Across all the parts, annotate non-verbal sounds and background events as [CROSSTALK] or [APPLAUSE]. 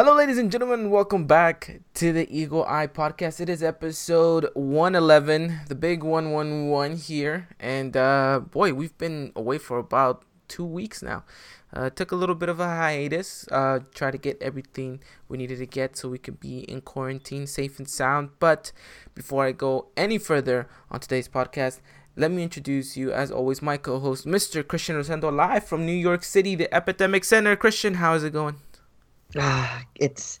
Hello, ladies and gentlemen. Welcome back to the Eagle Eye Podcast. It is episode 111, the big 111 here. And uh, boy, we've been away for about two weeks now. Uh, took a little bit of a hiatus, uh, try to get everything we needed to get so we could be in quarantine safe and sound. But before I go any further on today's podcast, let me introduce you, as always, my co host, Mr. Christian Rosendo, live from New York City, the Epidemic Center. Christian, how is it going? [SIGHS] It's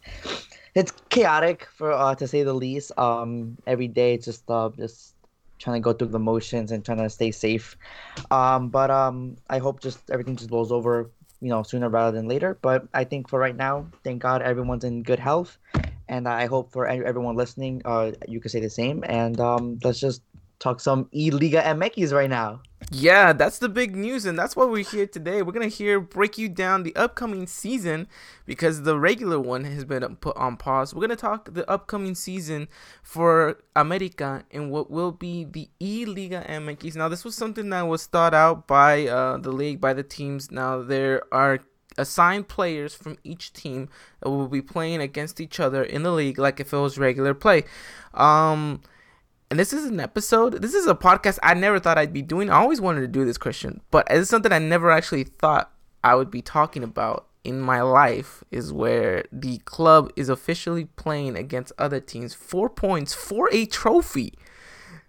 it's chaotic for uh, to say the least. Um, every day just uh, just trying to go through the motions and trying to stay safe. Um, but um, I hope just everything just blows over, you know, sooner rather than later. But I think for right now, thank God everyone's in good health, and I hope for everyone listening, uh, you could say the same. And um, let's just talk some E Liga MX right now. Yeah, that's the big news, and that's why we're here today. We're gonna hear break you down the upcoming season because the regular one has been put on pause. We're gonna talk the upcoming season for America and what will be the E Liga MX. Now, this was something that was thought out by uh, the league, by the teams. Now, there are assigned players from each team that will be playing against each other in the league, like if it was regular play. Um, and this is an episode. This is a podcast I never thought I'd be doing. I always wanted to do this, Christian, but it's something I never actually thought I would be talking about in my life. Is where the club is officially playing against other teams. Four points for a trophy,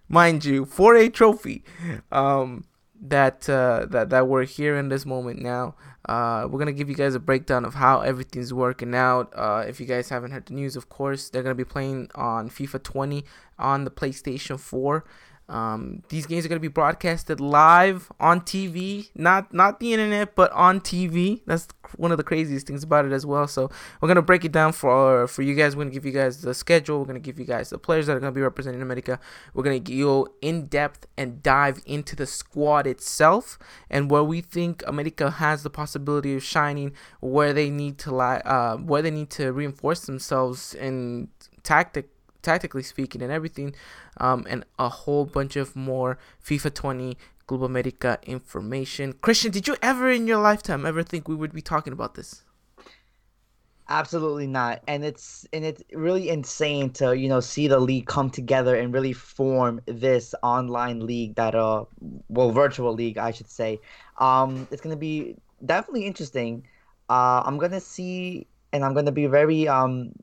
mind you, for a trophy. Um, that uh, that that we're here in this moment now. Uh, we're gonna give you guys a breakdown of how everything's working out. Uh, if you guys haven't heard the news, of course, they're gonna be playing on FIFA 20 on the PlayStation 4. Um, these games are going to be broadcasted live on TV, not not the internet, but on TV. That's one of the craziest things about it as well. So we're gonna break it down for for you guys. We're gonna give you guys the schedule. We're gonna give you guys the players that are gonna be representing America. We're gonna go in depth and dive into the squad itself and where we think America has the possibility of shining, where they need to lie, uh, where they need to reinforce themselves in tactic tactically speaking and everything, um, and a whole bunch of more FIFA 20 Club America information. Christian, did you ever in your lifetime ever think we would be talking about this? Absolutely not. And it's and it's really insane to, you know, see the league come together and really form this online league that uh well virtual league I should say. Um it's gonna be definitely interesting. Uh I'm gonna see and I'm gonna be very um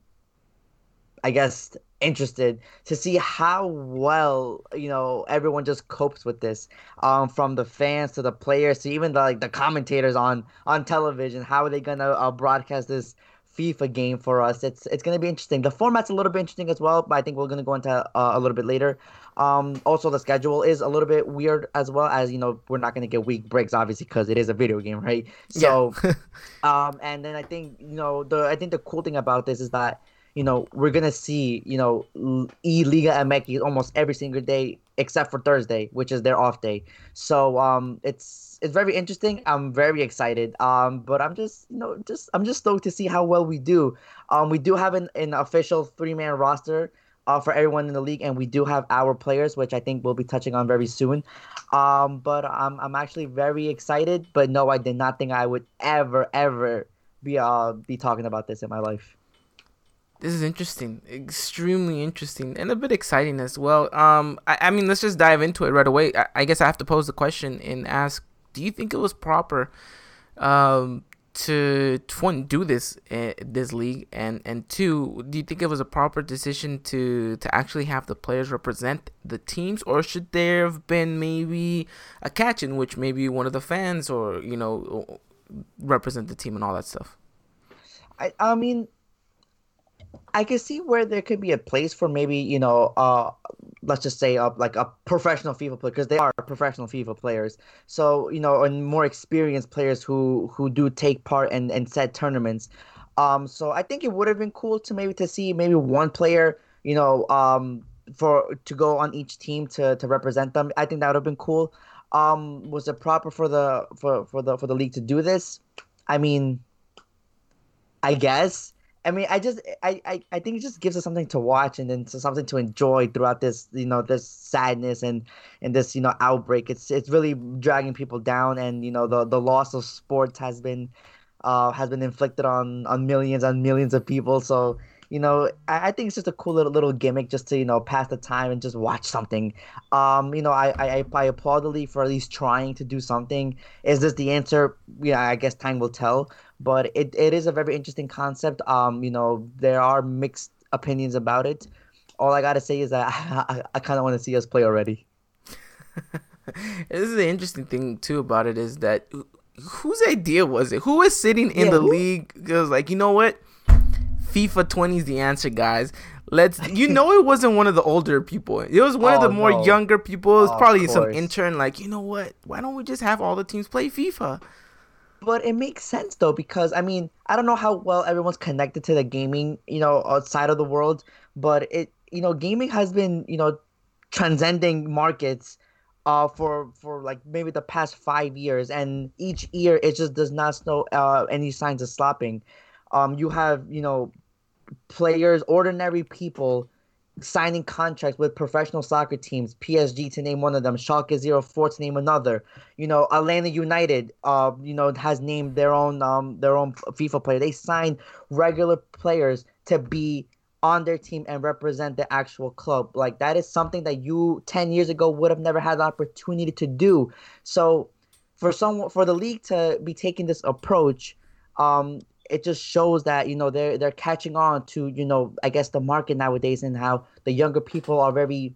I guess interested to see how well you know everyone just copes with this um from the fans to the players to even the like the commentators on on television how are they gonna uh, broadcast this FIFA game for us? It's it's gonna be interesting. The format's a little bit interesting as well but I think we're gonna go into uh, a little bit later. Um also the schedule is a little bit weird as well as you know we're not gonna get week breaks obviously because it is a video game right? So yeah. [LAUGHS] um and then I think you know the I think the cool thing about this is that you know, we're gonna see, you know, E Liga MX almost every single day except for Thursday, which is their off day. So um, it's it's very interesting. I'm very excited. Um, but I'm just you know just I'm just stoked to see how well we do. Um, we do have an, an official three man roster. Uh, for everyone in the league, and we do have our players, which I think we'll be touching on very soon. Um, but I'm I'm actually very excited. But no, I did not think I would ever ever be uh be talking about this in my life. This is interesting, extremely interesting, and a bit exciting as well. Um, I, I mean, let's just dive into it right away. I, I, guess I have to pose the question and ask: Do you think it was proper, um, to, to one do this uh, this league, and and two, do you think it was a proper decision to to actually have the players represent the teams, or should there have been maybe a catch in which maybe one of the fans or you know represent the team and all that stuff? I I mean I can see where there could be a place for maybe you know, uh, let's just say uh, like a professional FIFA player because they are professional FIFA players. So you know, and more experienced players who who do take part in in said tournaments. Um, so I think it would have been cool to maybe to see maybe one player, you know, um, for to go on each team to to represent them. I think that would have been cool. Um, was it proper for the for for the for the league to do this? I mean, I guess I mean, I just, I, I, I think it just gives us something to watch and then something to enjoy throughout this, you know, this sadness and and this, you know, outbreak. It's it's really dragging people down, and you know, the the loss of sports has been uh, has been inflicted on on millions and millions of people. So you know, I, I, think it's just a cool little little gimmick just to you know pass the time and just watch something. Um, you know, I I, I applaud the league for at least trying to do something. Is this the answer? Yeah, I guess time will tell. But it, it is a very interesting concept. Um, you know, there are mixed opinions about it. All I gotta say is that [LAUGHS] I, I, I kind of want to see us play already. [LAUGHS] this is the interesting thing too about it is that whose idea was it? Who was sitting in yeah, the who? league? Was like, you know what? FIFA 20 is the answer, guys. Let's. [LAUGHS] You know, it wasn't one of the older people. It was one oh, of the more no. younger people. It was oh, probably some intern. Like, you know what? Why don't we just have all the teams play FIFA? But it makes sense though because I mean I don't know how well everyone's connected to the gaming you know outside of the world, but it you know gaming has been you know transcending markets uh, for for like maybe the past five years, and each year it just does not show uh, any signs of stopping. Um, you have you know players, ordinary people signing contracts with professional soccer teams, PSG to name one of them, Schalke 04 to name another. You know, Atlanta United, uh, you know, has named their own um their own FIFA player. They signed regular players to be on their team and represent the actual club. Like that is something that you 10 years ago would have never had the opportunity to do. So for someone for the league to be taking this approach, um, it just shows that you know they're they're catching on to you know I guess the market nowadays and how the younger people are very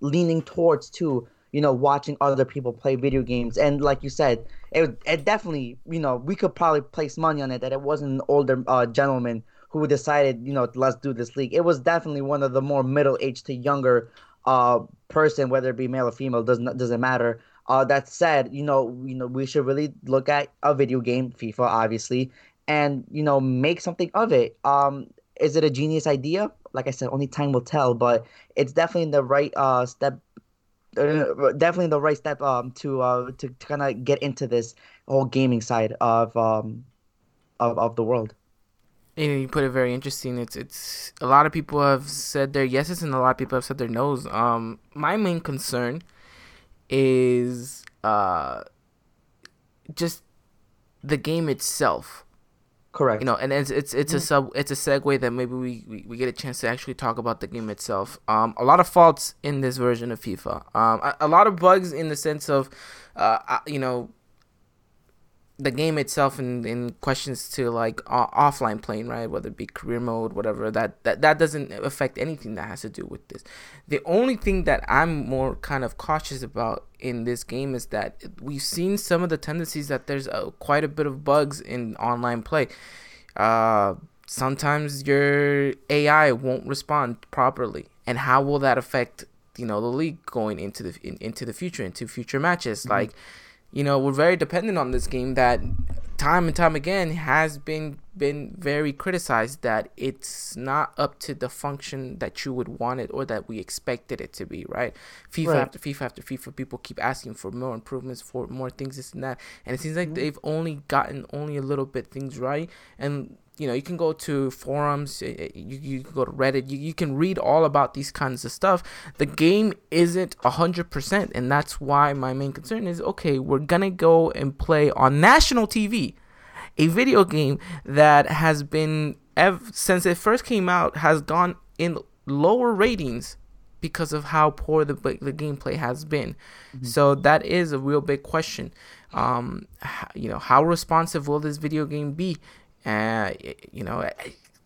leaning towards to you know watching other people play video games. And like you said it, it definitely you know we could probably place money on it that it wasn't an older uh, gentleman who decided you know let's do this league. It was definitely one of the more middle aged to younger uh person whether it be male or female doesn't doesn't matter. Uh, that said, you know, you know, we should really look at a video game, FIFA, obviously, and you know make something of it. Um, is it a genius idea? Like I said, only time will tell. But it's definitely the right uh, step. Uh, definitely the right step um, to uh, to, to kind of get into this whole gaming side of um, of, of the world. And you put it very interesting. It's it's a lot of people have said their yeses and a lot of people have said their nos. Um, my main concern is uh, just the game itself. Correct. You know, and it's it's it's a sub it's a segue that maybe we, we, we, get a chance to actually talk about the game itself. Um, a lot of faults in this version of FIFA. Um, a, a lot of bugs in the sense of, uh, you know, the game itself and in, in questions to like uh, offline playing right? Whether it be career mode whatever that, that that doesn't affect anything that has to do with this. The only thing that i'm more kind of cautious about in this game is that we've seen some of the tendencies that there's a, quite a bit of bugs in online play. Uh, sometimes your ai won't respond properly. And how will that affect you know the league going into the in, into the future into future matches? Mm-hmm. like you know, we're very dependent on this game that time and time again has been been very criticized that it's not up to the function that you would want it or that we expected it to be, right? FIFA right. after FIFA after FIFA, people keep asking for more improvements, for more things, this and that, and it seems like mm-hmm. they've only gotten only a little bit things right, and you know you can go to forums eh, eh, you, you can go to reddit you, you can read all about these kinds of stuff the game isn't 100% and that's why my main concern is okay we're gonna go and play on national tv a video game that has been ev- since it first came out has gone in lower ratings because of how poor the the gameplay has been. Mm-hmm. So that is a real big question. Um, you know, how responsive will this video game be? And you know,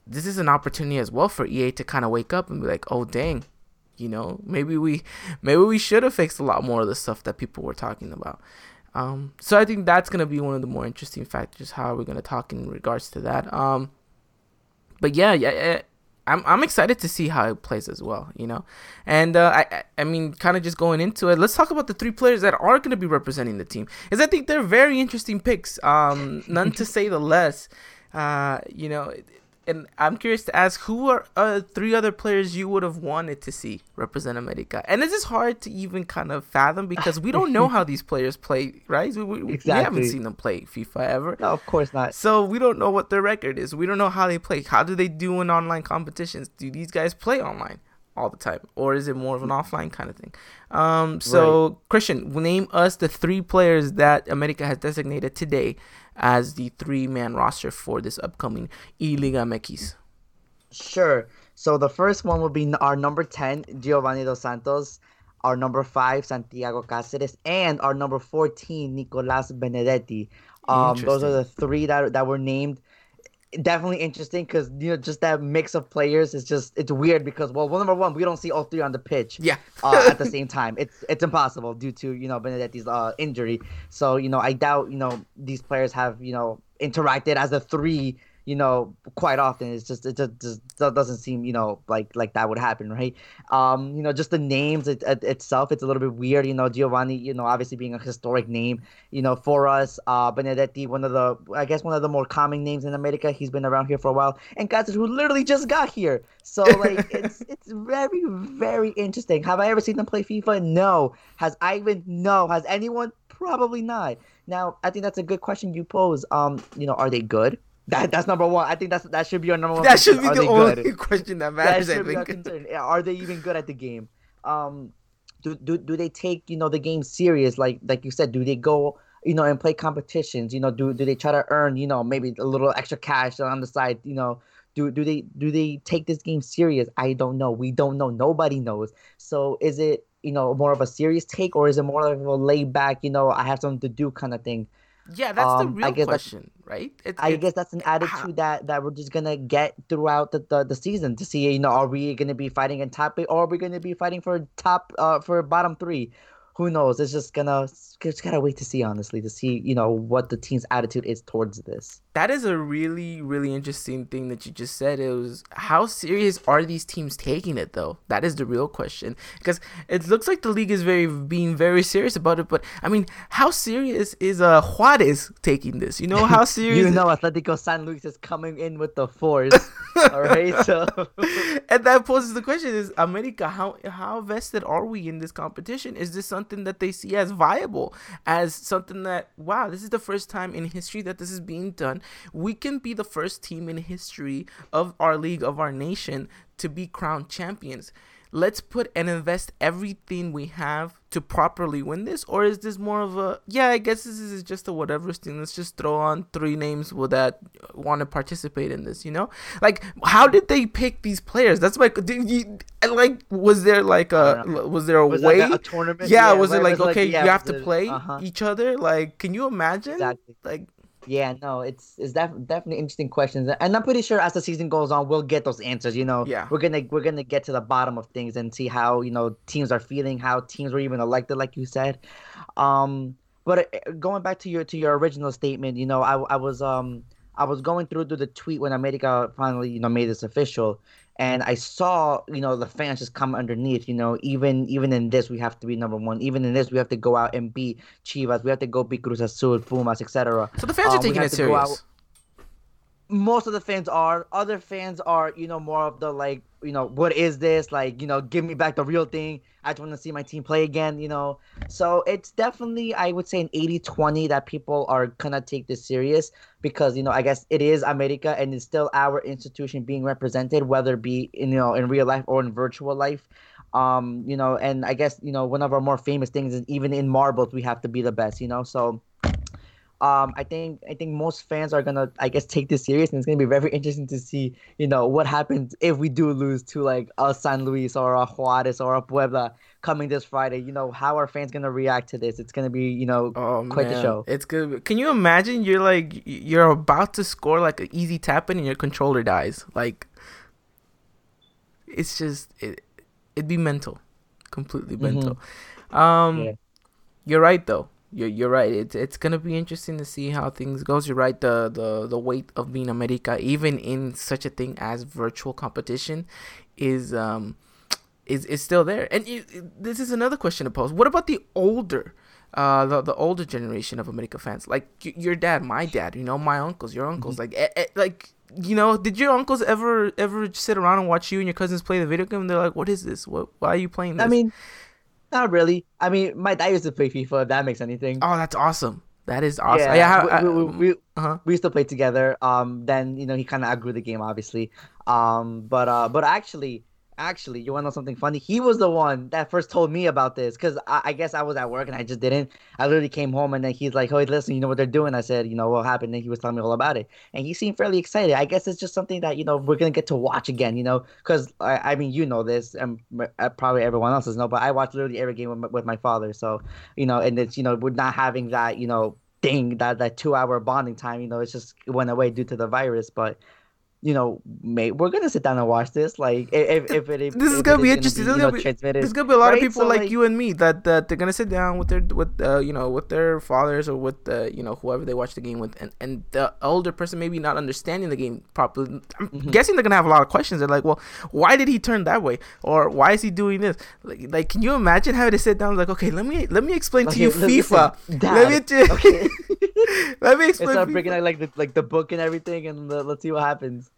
this is an opportunity as well for EA to kind of wake up and be like, "Oh dang, you know, maybe we maybe we should have fixed a lot more of the stuff that people were talking about." Um, so I think that's gonna be one of the more interesting factors. How are we're gonna talk in regards to that. Um, but yeah, yeah, I'm I'm excited to see how it plays as well, you know, and uh, I I mean, kind of just going into it. Let's talk about the three players that are going to be representing the team, because I think they're very interesting picks. Um, none to [LAUGHS] say the less. Uh, you know, and I'm curious to ask who are uh, three other players you would have wanted to see represent America? And this is hard to even kind of fathom because we don't know [LAUGHS] how these players play, right? We, we, exactly. we haven't seen them play FIFA ever. No, of course not. So we don't know what their record is. We don't know how they play. How do they do in online competitions? Do these guys play online? all the time, or is it more of an offline kind of thing? Um, so right. Christian, name us the three players that America has designated today as the three man roster for this upcoming E Liga MX? Sure. So the first one would be our number 10, Giovani Dos Santos, our number 5, Santiago Cáceres, and our number 14, Nicolas Benedetti. Um, those are the three that, that were named definitely interesting because you know just that mix of players is just it's weird because well, well number one we don't see all three on the pitch yeah. uh, at the [LAUGHS] same time. It's it's impossible due to you know Benedetti's uh, injury. So you know I doubt you know these players have you know interacted as a three you know, quite often. It's just it just, just doesn't seem you know like like that would happen, right? Um, you know, just the names it, it, itself, it's a little bit weird. You know, Giovani, you know, obviously being a historic name, you know, for us. Uh, Benedetti, one of the I guess one of the more common names in America. He's been around here for a while, and Cáceres, who literally just got here. So like [LAUGHS] it's it's very very interesting. Have I ever seen them play FIFA? No. Has Ivan? No. Has anyone? Probably not. Now, I think that's a good question you pose. Um, you know, are they good? That that's number one. I think that's that should be our number one. That should be the only good? [LAUGHS] question that matters. That should I think. Be Are they even good at the game? Um, do, do do they take you know the game serious? Like like you said, do they go you know and play competitions? You know, do do they try to earn you know maybe a little extra cash on the side? You know, do do they do they take this game serious? I don't know. We don't know. Nobody knows. So is it you know more of a serious take or is it more of a laid back? You know, I have something to do kind of thing. Yeah, that's um, the real question, right? It, I guess that's an attitude that, that we're just gonna get throughout the, the, the season to see, you know, are we gonna be fighting in top eight or are we gonna be fighting for top uh for bottom three? who knows? It's just gonna just gotta wait to see, honestly, to see you know what the team's attitude is towards this. That is a really really interesting thing that you just said. It was how serious are these teams taking it though? That is the real question because it looks like the league is very being very serious about it. But I mean, how serious is uh Juarez taking this? You know how [LAUGHS] serious? you know, Atletico San Luis is coming in with the force. [LAUGHS] all right, so [LAUGHS] and that poses the question: Is America how how vested are we in this competition? Is this something something that they see as viable, as something that, wow, this is the first time in history that this is being done. We can be the first team in history of our league, of our nation, to be crowned champions. Let's put and invest everything we have to properly win this or is this more of a yeah i guess this is just a whatever thing. Let's just throw on three names that want to participate in this you know? Like how did they pick these players? That's like did you like was there like a was there a was way? like a tournament? Yeah, yeah was it like was okay like, yeah, you have to play uh-huh. each other? Like can you imagine? Exactly. like yeah, no, it's it's def- definitely interesting questions, and I'm pretty sure as the season goes on, we'll get those answers. You know, yeah, we're gonna we're gonna get to the bottom of things and see how you know teams are feeling, how teams were even elected, like you said. Um, but uh, going back to your to your original statement, you know, I I was um I was going through through the tweet when America finally you know made this official, and I saw, you know, the fans just come underneath. You know, even even in this, we have to be number one. Even in this, we have to go out and beat Chivas. We have to go beat Cruz Azul, Pumas, etc. So the fans um, are taking it serious. Most of the fans are. Other fans are, you know, more of the like, you know, what is this? Like, you know, give me back the real thing. I just want to see my team play again, you know. So it's definitely, I would say, an 80 20 that people are going to take this serious because, you know, I guess it is America and it's still our institution being represented, whether it be, in, you know, in real life or in virtual life. Um, you know, and I guess, you know, one of our more famous things is even in marbles, we have to be the best, you know. So um, I think I think most fans are gonna I guess take this serious, and it's gonna be very [LAUGHS] interesting to see you know what happens if we do lose to like a San Luis or a Juarez or a Puebla coming this Friday. You know how are fans gonna react to this? It's gonna be you know oh, quite man. the show. It's good. Can you imagine you're like you're about to score like an easy tap in and your controller dies? Like it's just it it'd be mental, completely mm-hmm. mental. Mm-hmm. Um, yeah. you're right though you're, you're right. It's it's gonna be interesting to see how things goes. You're right. The the the weight of being America, even in such a thing as virtual competition, is um is is still there. And it, this is another question to pose. What about the older? Uh, the the older generation of America fans, like y- your dad, my dad, you know, my uncles, your uncles, mm-hmm. like, eh, eh, like you know, did your uncles ever ever sit around and watch you and your cousins play the video game? And they're like, "What is this? What? Why are you playing this?" I mean, not really. I mean, my dad used to play FIFA. If that makes anything. Oh, that's awesome. That is awesome. Yeah, yeah I, I, we, we, we, uh-huh. we, used to play together. Um, then you know he kind of outgrew the game, obviously. Um, but uh, but actually, Actually, you want to know something funny? He was the one that first told me about this because I, I, guess I was at work and I just didn't. I literally came home and then he's like, "Hey, listen, you know what they're doing?" I said, "You know what happened?" And he was telling me all about it, and he seemed fairly excited. I guess it's just something that you know we're gonna get to watch again, you know, because I, I mean, you know this, and uh, probably everyone else does know, but I watch literally every game with my, with my father, so you know, and it's you know we're not having that you know thing that that two hour bonding time, you know, it's just went away due to the virus, but you know, mate, we're gonna sit down and watch this. Like, if if it if, this is gonna be interesting. Be, there's, gonna be, there's gonna be a lot right? of people so, like, like, you and me that that they're gonna sit down with their with uh, you know with their fathers or with the you know whoever they watch the game with, and and the older person maybe not understanding the game properly. I'm mm-hmm. guessing they're gonna have a lot of questions. They're like, well, why did he turn that way, or why is he doing this? Like, like can you imagine having to sit down like, okay, let me let me explain to you [LAUGHS] FIFA. Let me t- okay. [LAUGHS] let me [LAUGHS] explain. Start breaking out like the like the book and everything, and the, let's see what happens.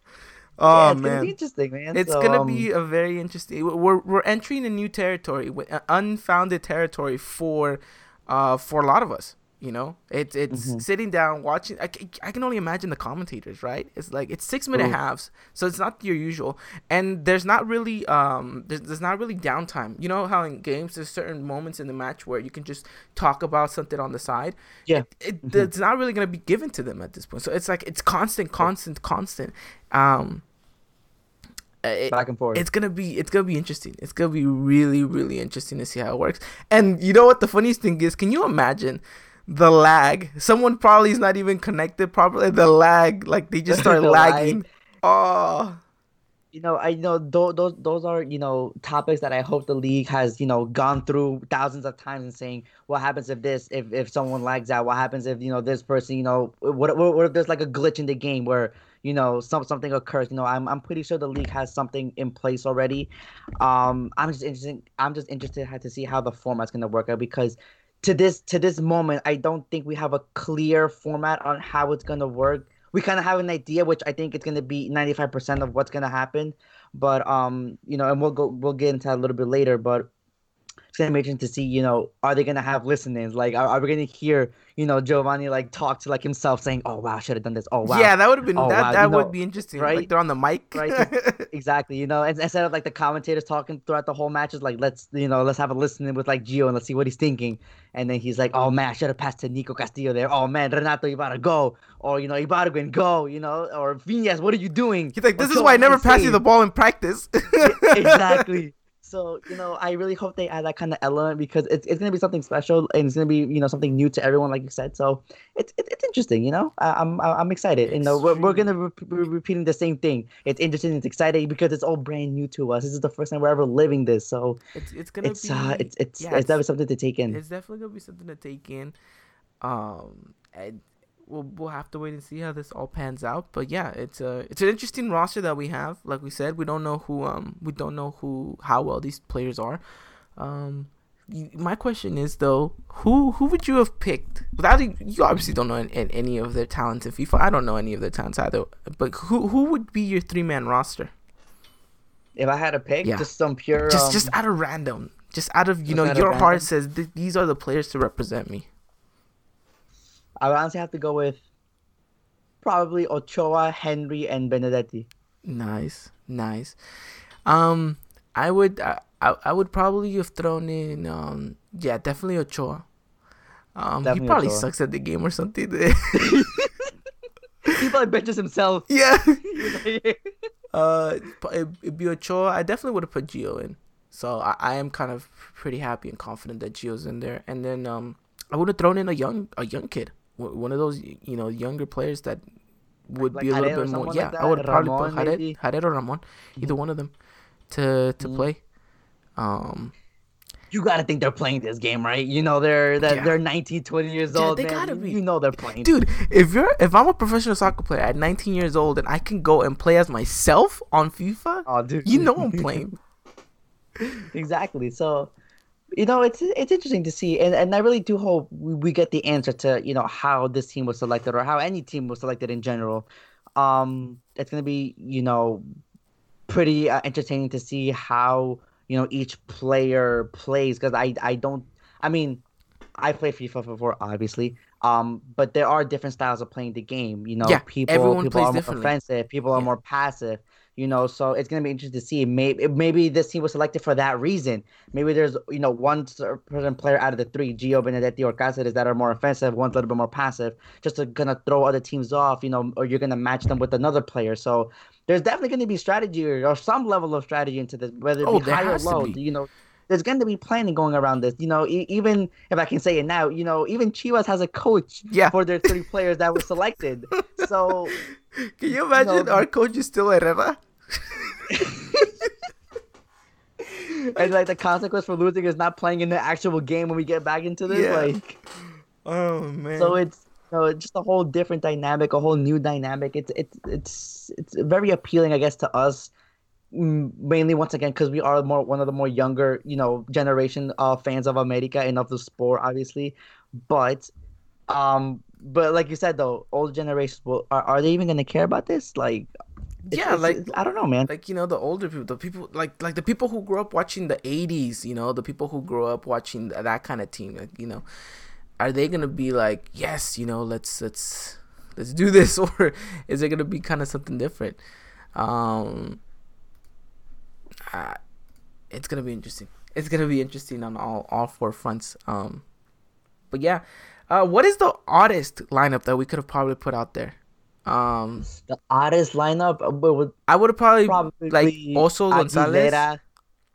Oh yeah, it's man, gonna be interesting, man. It's so, gonna um... be a very interesting. We're we're entering a new territory, uh, unfounded territory for, uh, for a lot of us. You know, it's it's mm-hmm. sitting down watching. I, I can only imagine the commentators, right? It's like it's six minute Ooh. halves, so it's not your usual, and there's not really um there's, there's not really downtime. You know how in games there's certain moments in the match where you can just talk about something on the side. Yeah, it, it mm-hmm. it's not really gonna be given to them at this point. So it's like it's constant, constant, constant. Um, it, back and forth. It's gonna be it's gonna be interesting. It's gonna be really really interesting to see how it works. And you know what the funniest thing is? Can you imagine the lag? Someone probably is not even connected properly. The lag, like they just [LAUGHS] start the lagging. Lag. Oh. You know, I know those those those are you know topics that I hope the league has you know gone through thousands of times and saying what happens if this if if someone lags out what happens if you know this person you know what what, what if there's like a glitch in the game where you know some something occurs you know i'm, I'm pretty sure the league has something in place already um i'm just interested i'm just interested to see how the format's going to work out because to this to this moment i don't think we have a clear format on how it's going to work. We kind of have an idea which i think it's going to be 95% of what's going to happen but um you know and we'll go we'll get into that a little bit later but be interesting to see, you know, are they gonna have listenings? Like, are, are we gonna hear, you know, Giovanni like talk to like himself, saying, "Oh wow, I should have done this." Oh wow. Yeah, that would have been oh, that. Wow. That you would know, be interesting, right? Like they're on the mic, right? [LAUGHS] exactly. You know, instead of like the commentators talking throughout the whole matches, like let's you know let's have a listening with like Gio and let's see what he's thinking. And then he's like, "Oh man, I should have passed to Nico Castillo there. Oh man, Renato Ibarra, go!" Or you know, Ibargüen, go! You know, or Viñas, what are you doing? He's like, "This is why I never pass you the ball in practice." exactly. [LAUGHS] So you know, I really hope they add that kind of element because it's, it's gonna be something special and it's gonna be you know something new to everyone, like you said. So it's it's, it's interesting. You know, I, I'm, I'm excited. You know, we're, we're gonna be re- repeating the same thing. It's interesting. It's exciting because it's all brand new to us. This is the first time we're ever living this. So it's it's gonna it's be, uh, it's it's yeah, it's, definitely something to take in. It's definitely gonna be something to take in. Um, and we'll we'll have to wait and see how this all pans out. But yeah, it's a it's an interesting roster that we have. Like we said, we don't know who um we don't know who how well these players are. Um, you, my question is though, who who would you have picked? Without you obviously don't know any, any of their talents in FIFA. I don't know any of their talents either. But who who would be your three man roster? If I had to pick, yeah. just some pure, just um, just out of random, just out of you know your heart says these are the players to represent me. I would honestly have to go with probably Ochoa, Henry, and Benedetti. Nice, nice. Um, I would, I, I would probably have thrown in, um, yeah, definitely Ochoa. Um, definitely he probably Ochoa. sucks at the game or something. [LAUGHS] he probably benches himself. [LAUGHS] Yeah. [LAUGHS] uh, it'd be Ochoa. I definitely would have put Gio in. So I, I am kind of pretty happy and confident that Gio's in there. And then um, I would have thrown in a young a young kid one of those you know younger players that would like be a little bit more. Yeah, like I would probably put Jared, Jared or Ramon, either mm-hmm. one of them, to to mm-hmm. play. Um, you got to think they're playing this game, right? You know they're they're, yeah. they're 19, 20 years yeah, old. They man. gotta be. You know they're playing. Dude, if you're if I'm a professional soccer player at 19 years old and I can go and play as myself on FIFA, oh, dude. you know I'm [LAUGHS] playing. exactly. So you know, it's it's interesting to see, and, and I really do hope we, we get the answer to you know how this team was selected or how any team was selected in general. Um, it's gonna be you know pretty uh, entertaining to see how you know each player plays because I I don't I mean I play FIFA before obviously Um, but there are different styles of playing the game. You know, Yeah, people everyone people plays are more differently. offensive, people are more passive. You know, so it's gonna be interesting to see. Maybe maybe this team was selected for that reason. Maybe there's you know one certain player out of the three, Gio Benedetti or Cáceres, that are more offensive, one's a little bit more passive, just to gonna throw other teams off. You know, or you're gonna match them with another player. So there's definitely gonna be strategy or, or some level of strategy into this, whether it Oh, be high or low. You know, there's going to be planning going around this. You know, e- even if I can say it now, you know, even Chivas has a coach Yeah. for their three players that were selected. [LAUGHS] So Can you imagine No. our coach is still Herrera? [LAUGHS] and like the consequence for losing is not playing in the actual game when we get back into this. Yeah. Like Oh man. so it's you know, it's just a whole different dynamic, a whole new dynamic. It's it's it's it's very appealing, I guess, to us. Mainly, once again, because we are more one of the more younger, you know, generation of fans of America and of the sport, obviously. But, um, but like you said, though, old generations will are, are they even gonna care about this? Like, Yeah, it's- like- it's- I don't know, man. like you know the older people the people like like the people who grew up watching the 80s you know the people who grew up watching th- that kind of team like you know are they gonna be like yes you know let's let's let's do this [LAUGHS] or is it gonna be kind of something different um uh, it's gonna be interesting it's gonna be interesting on all all four fronts um but yeah uh what is the oddest lineup that we could have probably put out there um The oddest lineup uh, would would i would have probably, probably like also gonzalez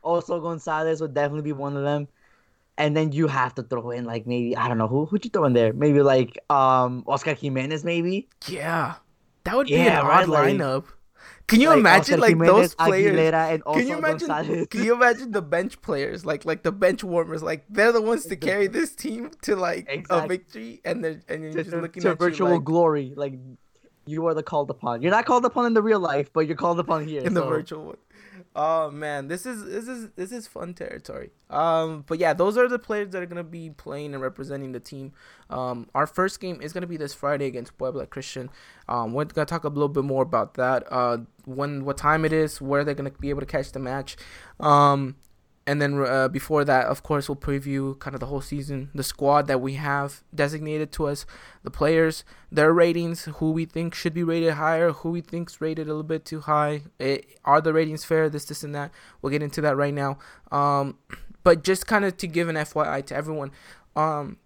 Also Gonzalez would definitely be one of them. And then you have to throw in like maybe I don't know who who'd you throw in there? Maybe like um Oscar Jimenez maybe. Yeah, that would be Yeah, an right, odd like- lineup. Can you Like imagine Oscar like Jimenez, those players? Aguilera, and also Can you imagine? Gonzalez. Can you imagine the bench players, like like the bench warmers, like they're the ones to carry this team to like a victory, and they're and you're to, just looking to at virtual you like, glory. Like you are the called upon. You're not called upon in the real life, but you're called upon here. in the virtual one. Oh man, this is this is this is fun territory. Um, but yeah, those are the players that are gonna be playing and representing the team. Um, our first game is gonna be this Friday against Puebla Christian. Um, we're gonna talk a little bit more about that. Uh, when what time it is, where they're gonna be able to catch the match. Um, and then uh, before that, of course, we'll preview kind of the whole season, the squad that we have designated to us, the players, their ratings, who we think should be rated higher, who we think's rated a little bit too high. Eh, are the ratings fair? This, this, and that. We'll get into that right now. Um, but just kind of to give an FYI to everyone, um,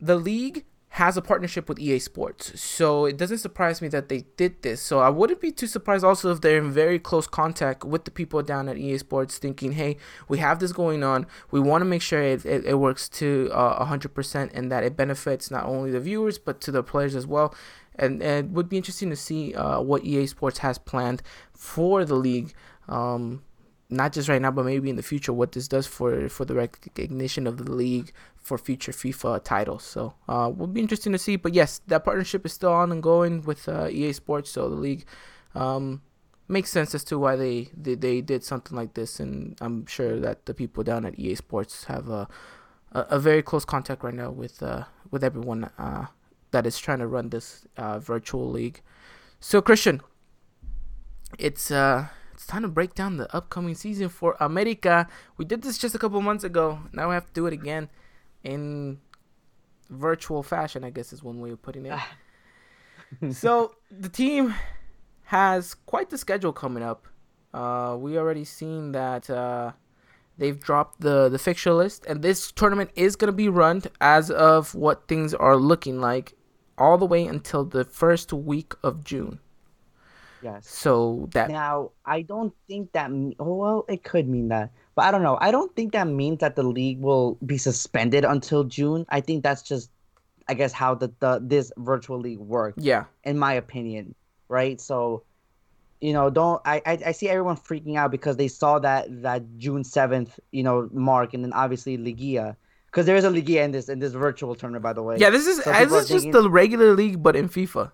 the league has a partnership with EA Sports. So it doesn't surprise me that they did this. So I wouldn't be too surprised also if they're in very close contact with the people down at EA Sports thinking, hey, we have this going on. We want to make sure it, it, it works to uh, 100% and that it benefits not only the viewers but to the players as well. And, and it would be interesting to see uh, what EA Sports has planned for the league. Um, not just right now, but maybe in the future, what this does for for the recognition of the league for future FIFA titles. So uh, will be interesting to see. But yes, that partnership is still on and going with uh, EA Sports. So the league um, makes sense as to why they, they they did something like this, and I'm sure that the people down at EA Sports have a a, a very close contact right now with uh, with everyone uh, that is trying to run this uh, virtual league. So Christian, it's uh it's time to break down the upcoming season for America. We did this just a couple months ago. Now we have to do it again in virtual fashion, I guess is one way of putting it. [LAUGHS] so the team has quite the schedule coming up. Uh, we already seen that uh, they've dropped the the fixture list, and this tournament is gonna be run as of what things are looking like, all the way until the first week of June. Yes. So that Now, I don't think that. Oh well, it could mean that, but I don't know. I don't think that means that the league will be suspended until June. I think that's just, I guess, how the, the this virtual league works, yeah, in my opinion, right? So, you know, don't I, I I see everyone freaking out because they saw that that June seventh, you know, mark, and then obviously Liguilla, because there is a Liguilla in this in this virtual tournament, by the way. yeah. This is So this is just the regular league, but in FIFA.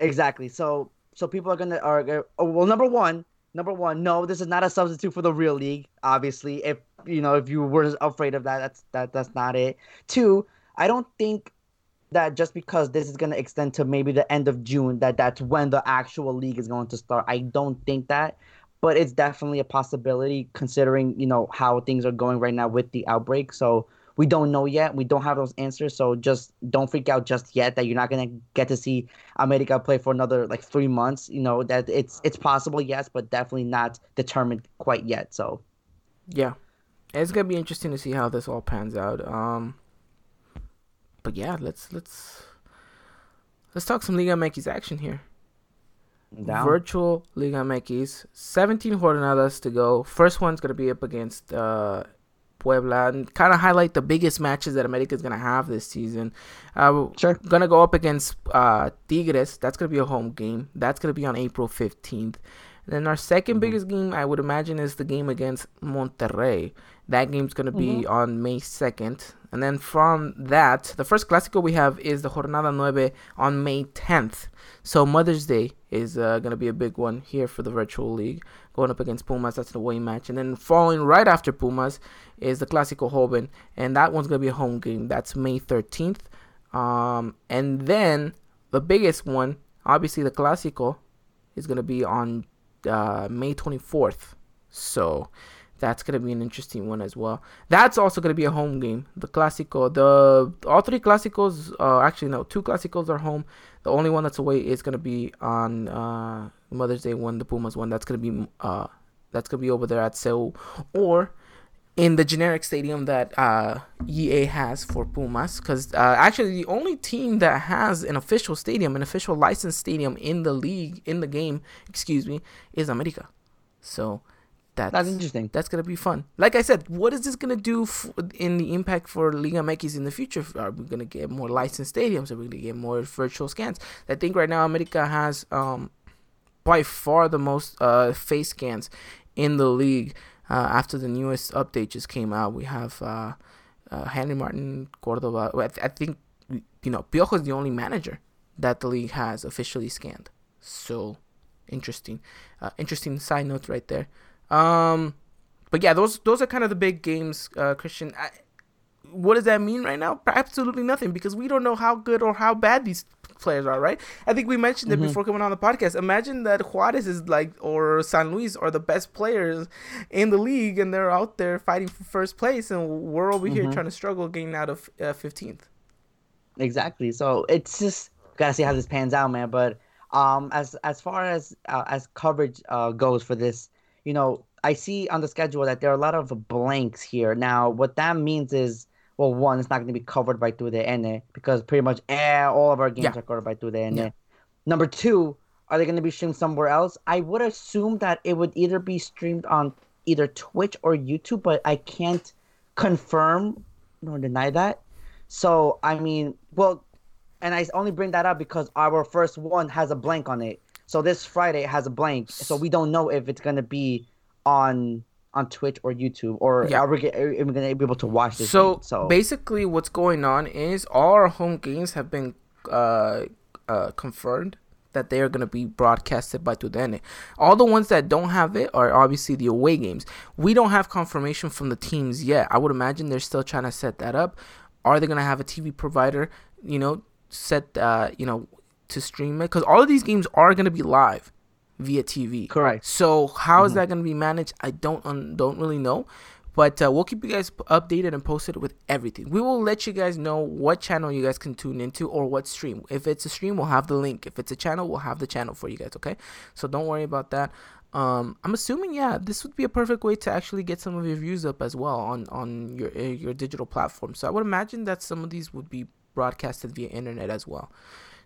Exactly. So so people are gonna are oh, well number one number one no this is not a substitute for the real league obviously if you know if you were afraid of that that's that that's not it. Two I don't think that just because this is gonna extend to maybe the end of June that that's when the actual league is going to start. I don't think that. But it's definitely a possibility considering, you know, how things are going right now with the outbreak. So we don't know yet. We don't have those answers. So just don't freak out just yet that you're not gonna get to see America play for another like three months. You know that it's it's possible, yes, but definitely not determined quite yet. So yeah, it's gonna be interesting to see how this all pans out. Um, but yeah, let's let's let's talk some Liga MX action here. Down. Virtual Liga MX, 17 jornadas to go. First one's gonna be up against uh, Puebla and kind of highlight the biggest matches that America is gonna have this season. Uh, sure. Gonna go up against uh, Tigres. That's gonna be a home game. That's gonna be on April 15th. And then our 2nd mm-hmm. biggest game, I would imagine, is the game against Monterrey. That game's gonna be mm-hmm. on May 2nd. And then from that, the first Clásico we have is the Jornada Nueve on May 10th. So Mother's Day is uh, going to be a big one here for the virtual league, going up against Pumas. That's the away match. And then following right after Pumas is the Clásico Joven, and that one's going to be a home game. That's May 13th. Um, and then the biggest one, obviously the Clásico, is going to be on uh, May 24th. So that's gonna be an interesting one as well. That's also gonna be a home game. The Clásico, the all three Clásicos, uh, actually no, two Clásicos are home. The only one that's away is gonna be on uh, Mother's Day one, the Pumas one. That's gonna be uh, that's gonna be over there at Seoul or in the generic stadium that uh, EA has for Pumas. Because uh, actually, the only team that has an official stadium, an official licensed stadium in the league, in the game, excuse me, is America. So that's, interesting. That's gonna be fun. Like I said, what is this gonna do f- in the impact for Liga MX in the future? Are we gonna get more licensed stadiums? Are we gonna get more virtual scans? I think right now America has um, by far the most uh, face scans in the league. Uh, after the newest update just came out, we have uh, uh Henry Martin Cordova. I, th- I think you know Piojo is the only manager that the league has officially scanned. So interesting, uh, interesting side note right there. Um, but yeah, those those are kind of the big games, uh, Christian. I, what does that mean right now? Absolutely nothing because we don't know how good or how bad these players are, right? I think we mentioned mm-hmm. it before coming on the podcast. Imagine that Juarez is like or San Luis are the best players in the league and they're out there fighting for first place and we're over mm-hmm. here trying to struggle getting out of uh, 15th. Exactly. So it's just gotta see how this pans out, man. But um, as as far as uh, as coverage uh, goes for this you know, I see on the schedule that there are a lot of blanks here. Now, what that means is, well, one, it's not going to be covered by TUDN because pretty much eh, all of our games yeah. are covered by TUDN. Yeah. Number two, are they going to be streamed somewhere else? I would assume that it would either be streamed on either Twitch or YouTube, but I can't confirm nor deny that. So, I mean, well, and I only bring that up because our first one has a blank on it. So this Friday has a blank, so we don't know if it's gonna be on on Twitch or YouTube, or yeah. are we, are we gonna be able to watch this? So, game? so basically, what's going on is all our home games have been uh, uh, confirmed that they are going to be broadcasted by TUDN. All the ones that don't have it are obviously the away games. We don't have confirmation from the teams yet. I would imagine they're still trying to set that up. Are they going to have a TV provider, you know, set, uh, you know, to stream it because all of these games are going to be live via TV. Correct. So how is mm-hmm. that going to be managed? I don't um, don't really know, but uh, we'll keep you guys updated and posted with everything. We will let you guys know what channel you guys can tune into or what stream. If it's a stream, we'll have the link. If it's a channel, we'll have the channel for you guys. Okay, so don't worry about that. Um, I'm assuming, yeah, this would be a perfect way to actually get some of your views up as well on on your uh, your digital platform. So I would imagine that some of these would be broadcasted via internet as well.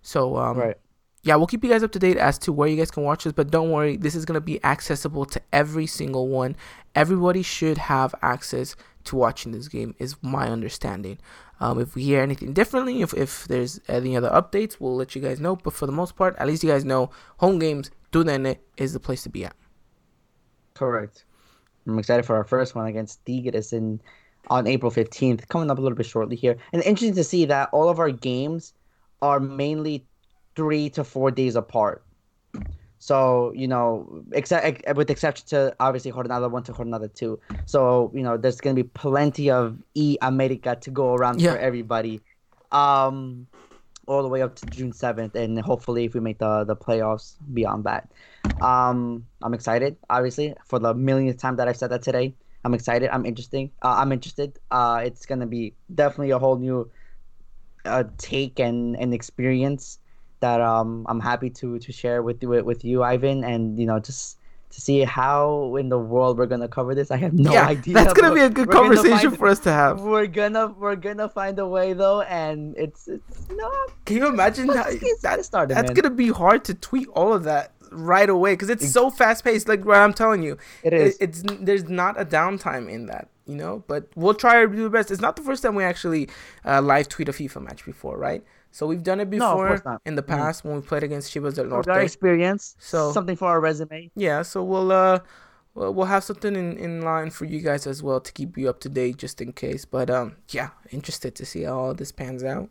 So um, right. Yeah, we'll keep you guys up to date as to where you guys can watch this, but don't worry, this is gonna be accessible to every single one. Everybody should have access to watching this game, is my understanding. Um, if we hear anything differently, if, if there's any other updates, we'll let you guys know. But for the most part, at least you guys know home games, TUDN is the place to be at. Correct. I'm excited for our first one against Tigres in on April 15th, coming up a little bit shortly here. And interesting to see that all of our games are mainly three to four days apart. So you know, except with exception to obviously Jornada one to Jornada two. So you know, there's gonna be plenty of E America to go around yeah. for everybody, um, all the way up to June seventh, and hopefully, if we make the the playoffs beyond that, um, I'm excited. Obviously, for the millionth time that I've said that today, I'm excited. I'm interesting. Uh, I'm interested. Uh, it's gonna be definitely a whole new uh, take and, and experience that um I'm happy to to share with you with you, Ivan, and you know just to see how in the world we're gonna cover this. I have no yeah, idea. That's gonna be a good conversation find- for us to have. We're gonna we're gonna find a way though, and it's it's know Can you imagine how get- that, started, that's man. gonna be hard to tweet all of that right away because it's so fast paced. Like what I'm telling you, It is. it's there's not a downtime in that, you know. But we'll try to do the best. It's not the first time we actually uh, live tweet a FIFA match before, right? So we've done it before not. in the Mhm. past when we played against Chivas del Norte. got experience. So- something for our resume. Yeah, so we'll uh we'll, we'll have something in, in line for you guys as well to keep you up to date just in case. But um yeah, interested to see how all this pans out.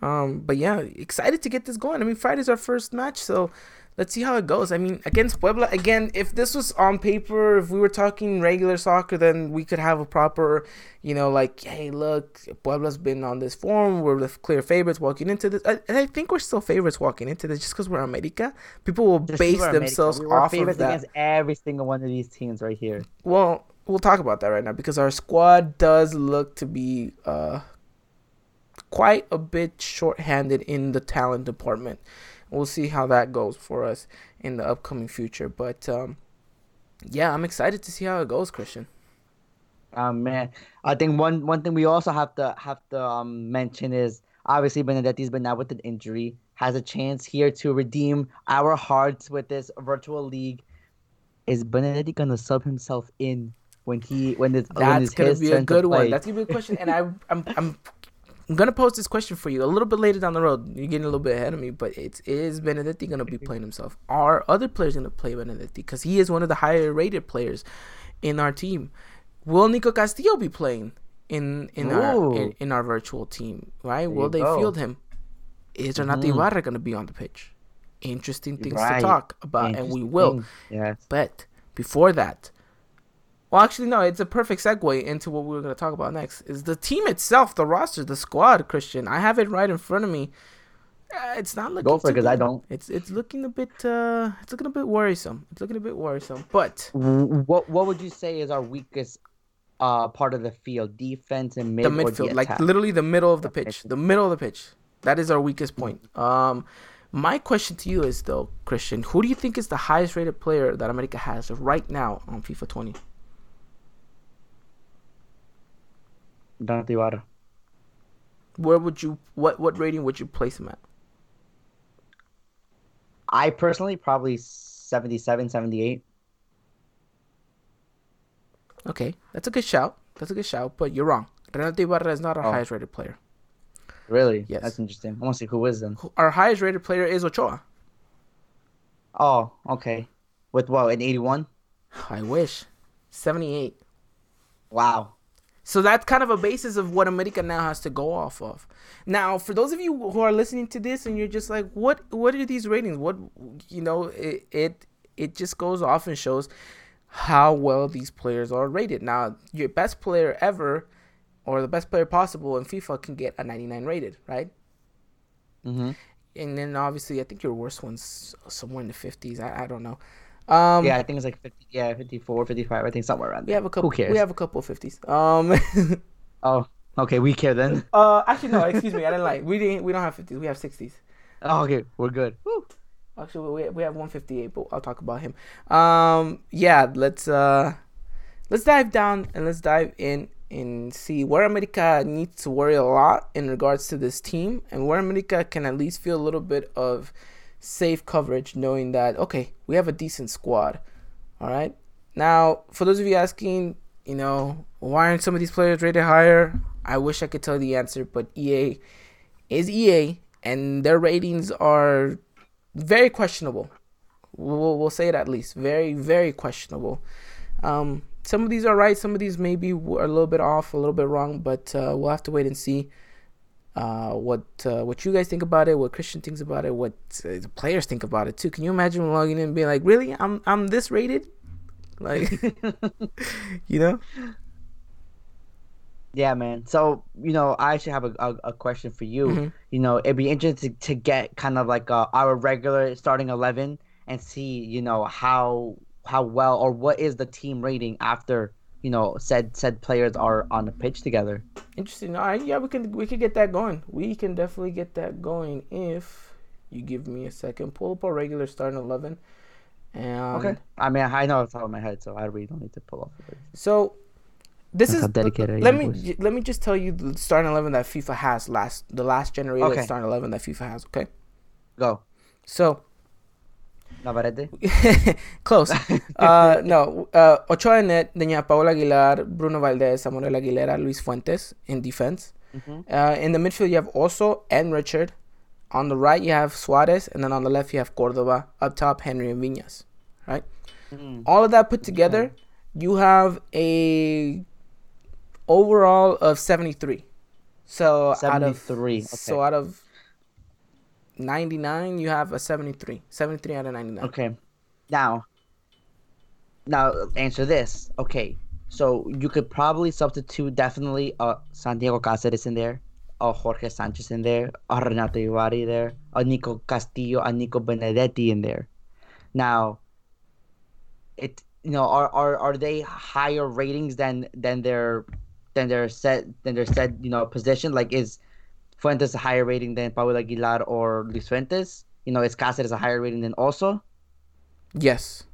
Um but yeah, excited to get this going. I mean Friday's our first match, so let's see how it goes. I mean against Puebla again, if this was on paper, if we were talking regular soccer, then we could have a proper, you know, like, hey look, Puebla's been on this form, we're the clear favorites walking into this. I, and I think we're still favorites walking into this just because we're America. People will Just base themselves we were off of favorites that. against every single one of these teams right here. Well, we'll talk about that right now because our squad does look to be uh, quite a bit short-handed in the talent department. We'll see how that goes for us in the upcoming future. But um, yeah, I'm excited to see how it goes, Christian. Oh man, I think one one thing we also have to have to um, mention is obviously Benedetti's been out with an injury, has a chance here to redeem our hearts with this virtual league. Is Benedetti gonna sub himself in when he when it's when That's it's gonna be a good one. That's gonna be a question, and I, I'm, I'm, I'm gonna post this question for you a little bit later down the road. You're getting a little bit ahead of me, but it's is Benedetti gonna be playing himself? Are other players gonna play Benedetti? Because he is one of the higher rated players in our team. Will Nico Castillo be playing in in our in, in our virtual team? Right? There Will they go. field him? Is Renato Mhm. Ibarra gonna be on the pitch? Interesting things Right. to talk about, and we will. Yes. But before that, well, actually, no, it's a perfect segue into what we were going to talk about next. Is the team itself, the roster, the squad, Christian. I have it right in front of me. Uh, it's not looking. Go for it, too 'cause I don't. It's it's looking a bit. Uh, it's looking a bit worrisome. It's looking a bit worrisome. But What what would you say is our weakest uh part of the field, defense and mid the midfield, the like literally the middle of the The pitch, the middle of the pitch. That is our weakest point. Um, my question to you is though, Christian, who do you think is the highest rated player that America has right now on FIFA 20? Renato Ibarra. Where would you what what rating would you place him at? I personally probably 77, 78. Okay, that's a good shout. That's a good shout, but you're wrong. Renato Ibarra is not our Oh. highest rated player. Really? Yes. That's interesting. I want to see who is then. Our highest rated player is Ochoa. Oh, okay. With what, an 81? I wish. 78. Wow. So that's kind of a basis of what America now has to go off of. Now, for those of you who are listening to this and you're just like, what what are these ratings? What you know, it it, it just goes off and shows how well these players are rated. Now, your best player ever or the best player possible in FIFA can get a 99 rated, right? Mm-hmm. And then obviously, I think your worst one's somewhere in the 50s. I, I don't know. Um, yeah, I think it's like 50, yeah, 54, 55. I think somewhere around we have a couple. Who cares? We have a couple of 50s. Um, [LAUGHS] Oh, okay. We care then. [LAUGHS] uh, actually no, excuse me, I didn't lie. We didn't. We don't have 50s. We have 60s. Oh, okay. We're good. Woo. Actually, we we have 158, but I'll talk about him. Um, yeah, let's uh, let's dive down and let's dive in and see where America needs to worry a lot in regards to this team, and where America can at least feel a little bit of safe coverage, knowing that okay, we have a decent squad. All right. Now, for those of you asking, you know, why aren't some of these players rated higher? I wish I could tell you the answer, but EA is EA, and their ratings are very questionable. We'll, we'll say it at least. Very, very questionable. Um, some of these are right. Some of these maybe are a little bit off, a little bit wrong, but uh, we'll have to wait and see uh, what uh, what you guys think about it, what Christian thinks about it, what uh, the players think about it too. Can you imagine logging in and being like, "Really, I'm I'm this rated?" Like, [LAUGHS] you know? Yeah, man. So, you know, I actually have a, a, a question for you. Mhm. You know, it'd be interesting to, to get kind of like uh, our regular starting 11 and see, you know, how how well or what is the team rating after you know said said players are on the pitch together. Interesting. All right, yeah, we can we can get that going. We can definitely get that going if you give me a second. Pull up our regular starting eleven. And Okay. I mean, I know off the top of my head, so I really don't need to pull off. list. So this That's is dedicated let me j- let me just tell you the starting eleven that FIFA has last the last generated Okay. starting eleven that FIFA has. Okay, Go. so Navarrete. [LAUGHS] close. uh, [LAUGHS] no, uh, Ochoa net, Doña Paola Aguilar, Bruno Valdez, Samuel Aguilera, Luis Fuentes in defense. Mhm. Uh, in the midfield, you have Oso and Richard. On the right, you have Suarez, and then on the left, you have Cordoba. Up top, Henry and Viñas. Right. Mm. All of that put together, you have a overall of seventy three. So out of 73, so out of ninety nine, you have a 73. 73 out of ninety nine. Okay. Now, now answer this. Okay. So you could probably substitute definitely uh Santiago Cáceres in there, a Jorge Sanchez in there, a Renato Ibarri there, a Nico Castillo, a Nico Benedetti in there. Now, it you know are are are they higher ratings than than their than their set than their said you know position? Like is Fuentes a higher rating than Pablo Aguilar or Luis Fuentes? You know, is Cáceres a higher rating than also? Yes.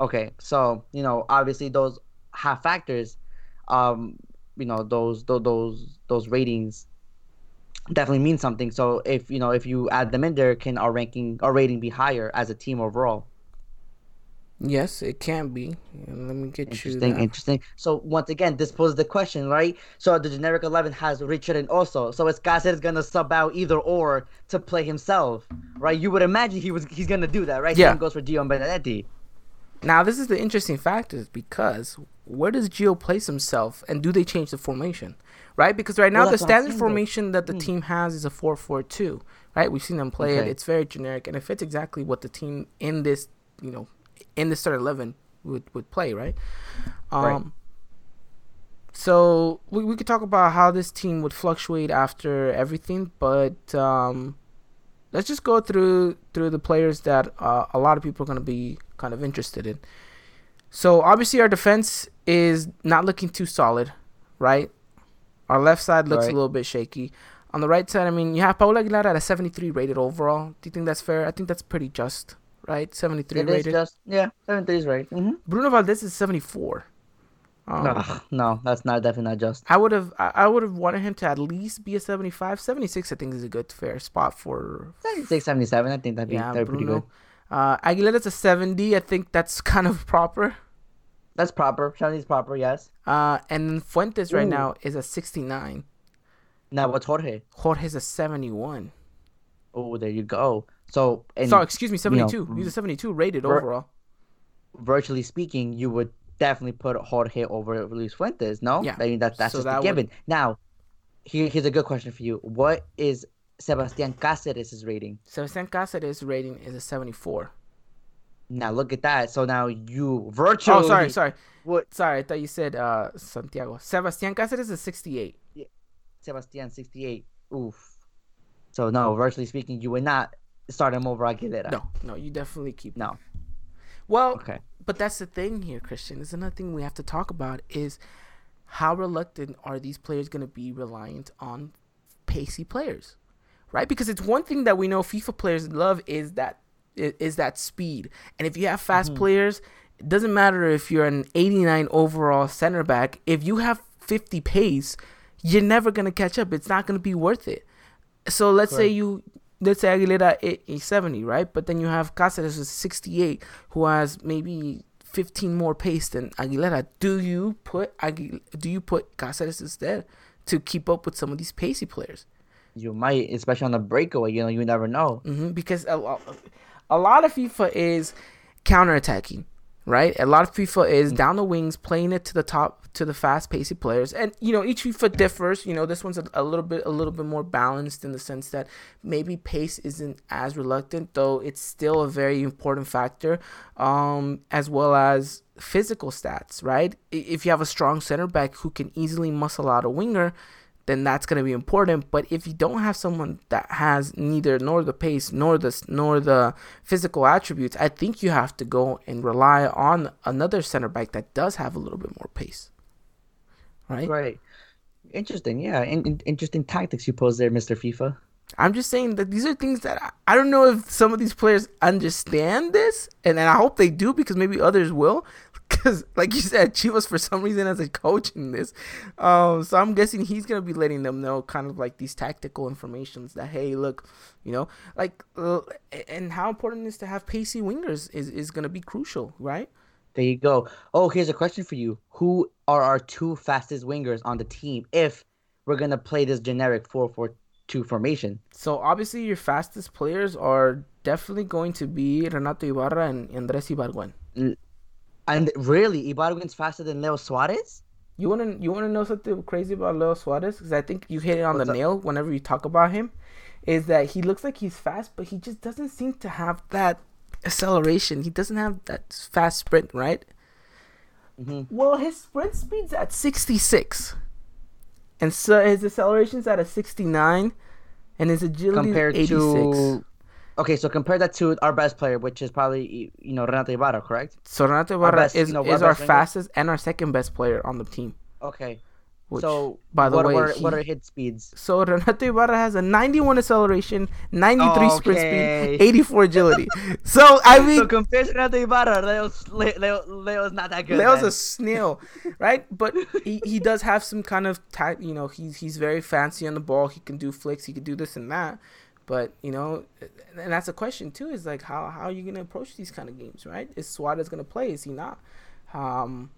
Okay, so you know, obviously those have factors. Um, you know, those those those those ratings definitely mean something. So if you know if you add them in there, can our ranking our rating be higher as a team overall? Yes, it can be. Let me get you Interesting, interesting. So once again, this poses the question, right? So the generic eleven has Richard and also. So is gonna sub out either or to play himself, right? You would imagine he was he's gonna do that, right? Yeah. Same goes for Dion Benedetti. Now, this is the interesting factor because where does Gio place himself and do they change the formation? Right? Because right now, Well, the that's what I'm standard formation that the Hmm. team has is a 4 4 2. Right? We've seen them play it. It's very generic and it fits exactly what the team in this, you know, in the start 11 would, would play, right? Um, Right. So we, we could talk about how this team would fluctuate after everything, but um, let's just go through through the players that uh, a lot of people are going to be kind of interested in. So obviously our defense is not looking too solid, right? Our left side looks Right. a little bit shaky. On the right side, I mean, you have Pablo Aguilar at a 73 rated overall. Do you think that's fair? I think that's pretty just, right? 73 It is rated. just yeah, seven three is right. Mm-hmm. Bruno Valdez is 74. Um, no, no, that's not definitely not just. I would have I would have wanted him to at least be a 75. 76 I think is a good fair spot for 76, 77, I think that'd be yeah, that'd be pretty Bruno. good. Uh Aguilera's a 70. I think that's [LAUGHS] kind of proper. That's proper. Shani's proper, yes. Uh and then Fuentes right now is a 69. Now what's Jorge? Jorge's a 71. Oh, there you go. So, and Sorry, excuse me, know, 72. He's a 72 rated ver- overall. virtually speaking, you would definitely put Jorge over Luis Fuentes. No, Yeah. I mean that that's So just that a would- given. Now, here here's a good question for you. What is Sebastian Cáceres' rating? Sebastian Cáceres rating is a 74. Now look at that. So now you virtually. Oh, sorry, sorry. What Sorry, I thought you said uh Santiago. Sebastian Cáceres is 68. Yeah. Sebastian 68. Oof. So no, virtually speaking, you would not start him over Aguilera. No, no, you definitely keep No. Well, Okay. but that's the thing here, Christian. Is another thing we have to talk about is how reluctant are these players going to be reliant on pacey players, right? Because it's one thing that we know FIFA players love is that is that speed, and if you have fast mm-hmm. players, it doesn't matter if you're an 89 overall center back. If you have 50 pace, you're never going to catch up. It's not going to be worth it. So let's say you let's say Aguilera is 70, right? But then you have Cáceres is 68 who has maybe 15 more pace than Aguilera. Do you put Aguil- do you put Cáceres instead to keep up with some of these pacey players? You might, especially on the breakaway. You know, you never know. hmm Because a, a lot of FIFA is counterattacking, right? A lot of FIFA is down the wings, playing it to the top, to the fast pacey players, and you know each FIFA differs. You know this one's a, a little bit, a little bit more balanced in the sense that maybe pace isn't as reluctant, though it's still a very important factor, um, as well as physical stats, right? If you have a strong center back who can easily muscle out a winger, then that's going to be important. But if you don't have someone that has neither nor the pace nor the nor the physical attributes, I think you have to go and rely on another center back that does have a little bit more pace. Right. Right. Interesting. Yeah. In, in, interesting tactics you pose there, Mr. FIFA. I'm just saying that these are things that I, I don't know if some of these players understand this, and, and I hope they do because maybe others will because like you said, Chivas for some reason has a coach in this. Um, so I'm guessing he's gonna be letting them know kind of like these tactical informations that hey, look, you know, like uh, and how important it is to have pacey wingers is is gonna be crucial, right? There you go. Oh, here's a question for you: Who are our two fastest wingers on the team if we're gonna play this generic four four two formation? So obviously, your fastest players are definitely going to be Renato Ibarra and Andres Ibargüen. And really, Ibargüen's faster than Leo Suarez? You wanna you wanna know something crazy about Leo Suarez? Because I think you hit it on What's the up? nail whenever you talk about him. Is that he looks like he's fast, but he just doesn't seem to have that acceleration. He doesn't have that fast sprint, right? Mm-hmm. Well, his sprint speed's at 66, and so his acceleration's at a 69, and his agility compared 86. to Okay, so compare that to our best player, which is probably you know Renato Ibarra, correct? So Renato Ibarra best, is, you know, is our fastest and our second best player on the team. Okay. Which, so by the what, way, what are, he, what are hit speeds? So Renato Ibarra has a 91 acceleration, 93 okay. sprint speed, 84 agility. [LAUGHS] so I mean, so compared to Renato Ibarra, Leo's, Leo, Leo's not that good. Leo's man. a snail, right? But he, he [LAUGHS] does have some kind of, ta- you know, he's he's very fancy on the ball. He can do flicks. He can do this and that. But you know, and that's a question too. Is like how how are you gonna approach these kind of games, right? Is Suarez gonna play? Is he not? Um,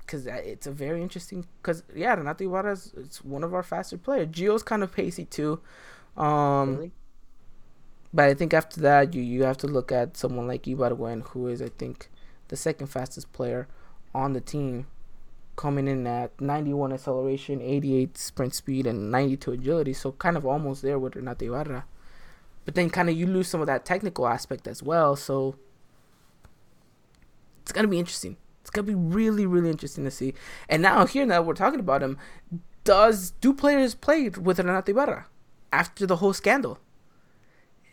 because it's a very interesting. Because yeah, Renato Ibarra is it's one of our faster players. Gio's kind of pacey too. Um, really? But I think after that, you you have to look at someone like Ibargüen, who is I think the second fastest player on the team coming in at 91 acceleration, 88 sprint speed, and 92 agility. So kind of almost there with Renato Ibarra. But then kind of you lose some of that technical aspect as well. So it's gonna be interesting. It's gonna be really, really interesting to see. And now here now we're talking about him. Does do players play with Renato Ibarra after the whole scandal?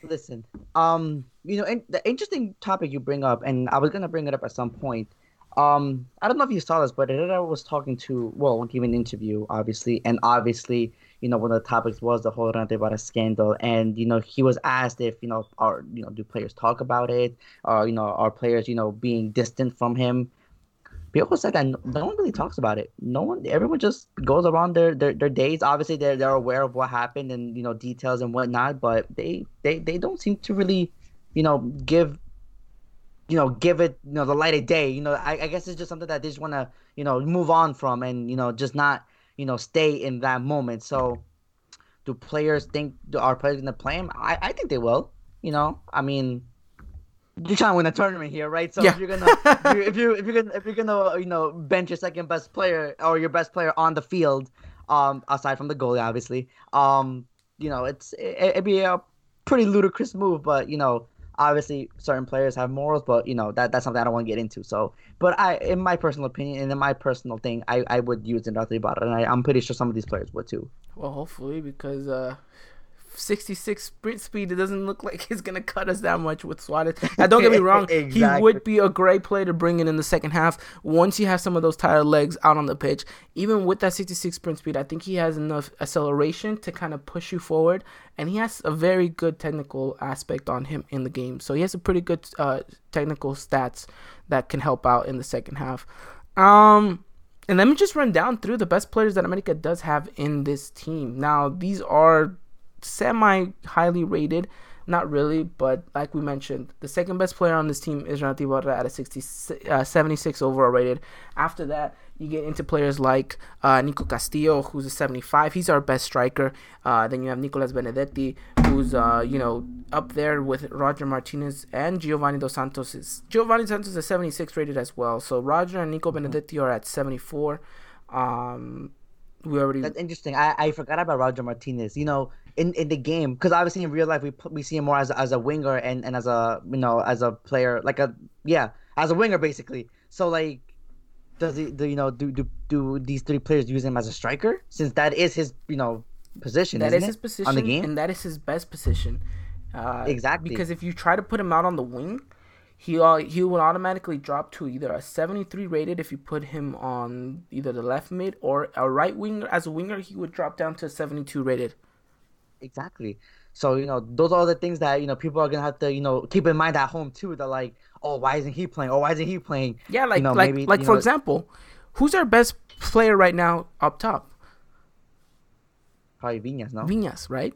Listen, um, you know, and the interesting topic you bring up, and I was gonna bring it up at some point um, I don't know if you saw this, but Herrera was talking to, well, giving an interview, obviously, and obviously, you know, one of the topics was the whole Renato Ibarra scandal, and you know, he was asked if, you know, are you know, do players talk about it, or you know, are players, you know, being distant from him? People said that no one really talks about it. No one, everyone just goes around their, their, their days. Obviously, they're they're aware of what happened and you know details and whatnot, but they they they don't seem to really, you know, give you know, give it, you know, the light of day. You know, I, I guess it's just something that they just want to, you know, move on from and, you know, just not, you know, stay in that moment. So, do players think, do our players going to play him? I, I think they will. You know, I mean, you're trying to win a tournament here, right? So yeah. if you're gonna, if you if you're gonna if you're gonna you know bench your second best player or your best player on the field, um, aside from the goalie, obviously, um, you know, it's it, it'd be a pretty ludicrous move, but you know, obviously certain players have morals, but you know that that's something I don't want to get into. So, but I, in my personal opinion and in my personal thing, I, I would use Enrique Ibarra, and I, I'm pretty sure some of these players would too. Well, hopefully, because uh, 66 sprint speed, it doesn't look like [LAUGHS] he's going to cut us that much with Suarez. Now, don't get me [LAUGHS] wrong, exactly. he would be a great player to bring in in the second half once you have some of those tired legs out on the pitch. Even with that 66 sprint speed, I think he has enough acceleration to kind of push you forward, and he has a very good technical aspect on him in the game. So he has a pretty good uh, technical stats that can help out in the second half. Um, and let me just run down through the best players that America does have in this team. Now, these are semi highly rated. Not really, but like we mentioned, the second best player on this team is Renato Ibarra at a 60, uh, 76 overall rated. After that, you get into players like uh, Nico Castillo, who's a 75. He's our best striker. Uh, then you have Nicolas Benedetti, who's uh, you know up there with Roger Martinez and Giovani Dos Santos. Is, Giovani Dos Santos is a 76 rated as well. So Roger and Nico mm-hmm. Benedetti are at 74. Um, we already. That's interesting. I, I forgot about Roger Martinez. You know, in, in the game because obviously in real life we we see him more as a, as a winger and, and as a you know as a player like a yeah as a winger basically so like does he do you know do do do these three players use him as a striker since that is his you know position? That is his position, on the game. and that is his best position. Uh, Exactly. Because if you try to put him out on the wing, he uh, he will automatically drop to either a 73 rated if you put him on either the left mid or a right winger as a winger, he would drop down to a 72 rated. Exactly. So you know those are the things that you know people are gonna have to you know keep in mind at home too. They're like, oh, why isn't he playing? Oh, why isn't he playing? Yeah, like you know, like maybe, like for know, example, who's our best player right now up top? probably Viñas, no, Viñas, right?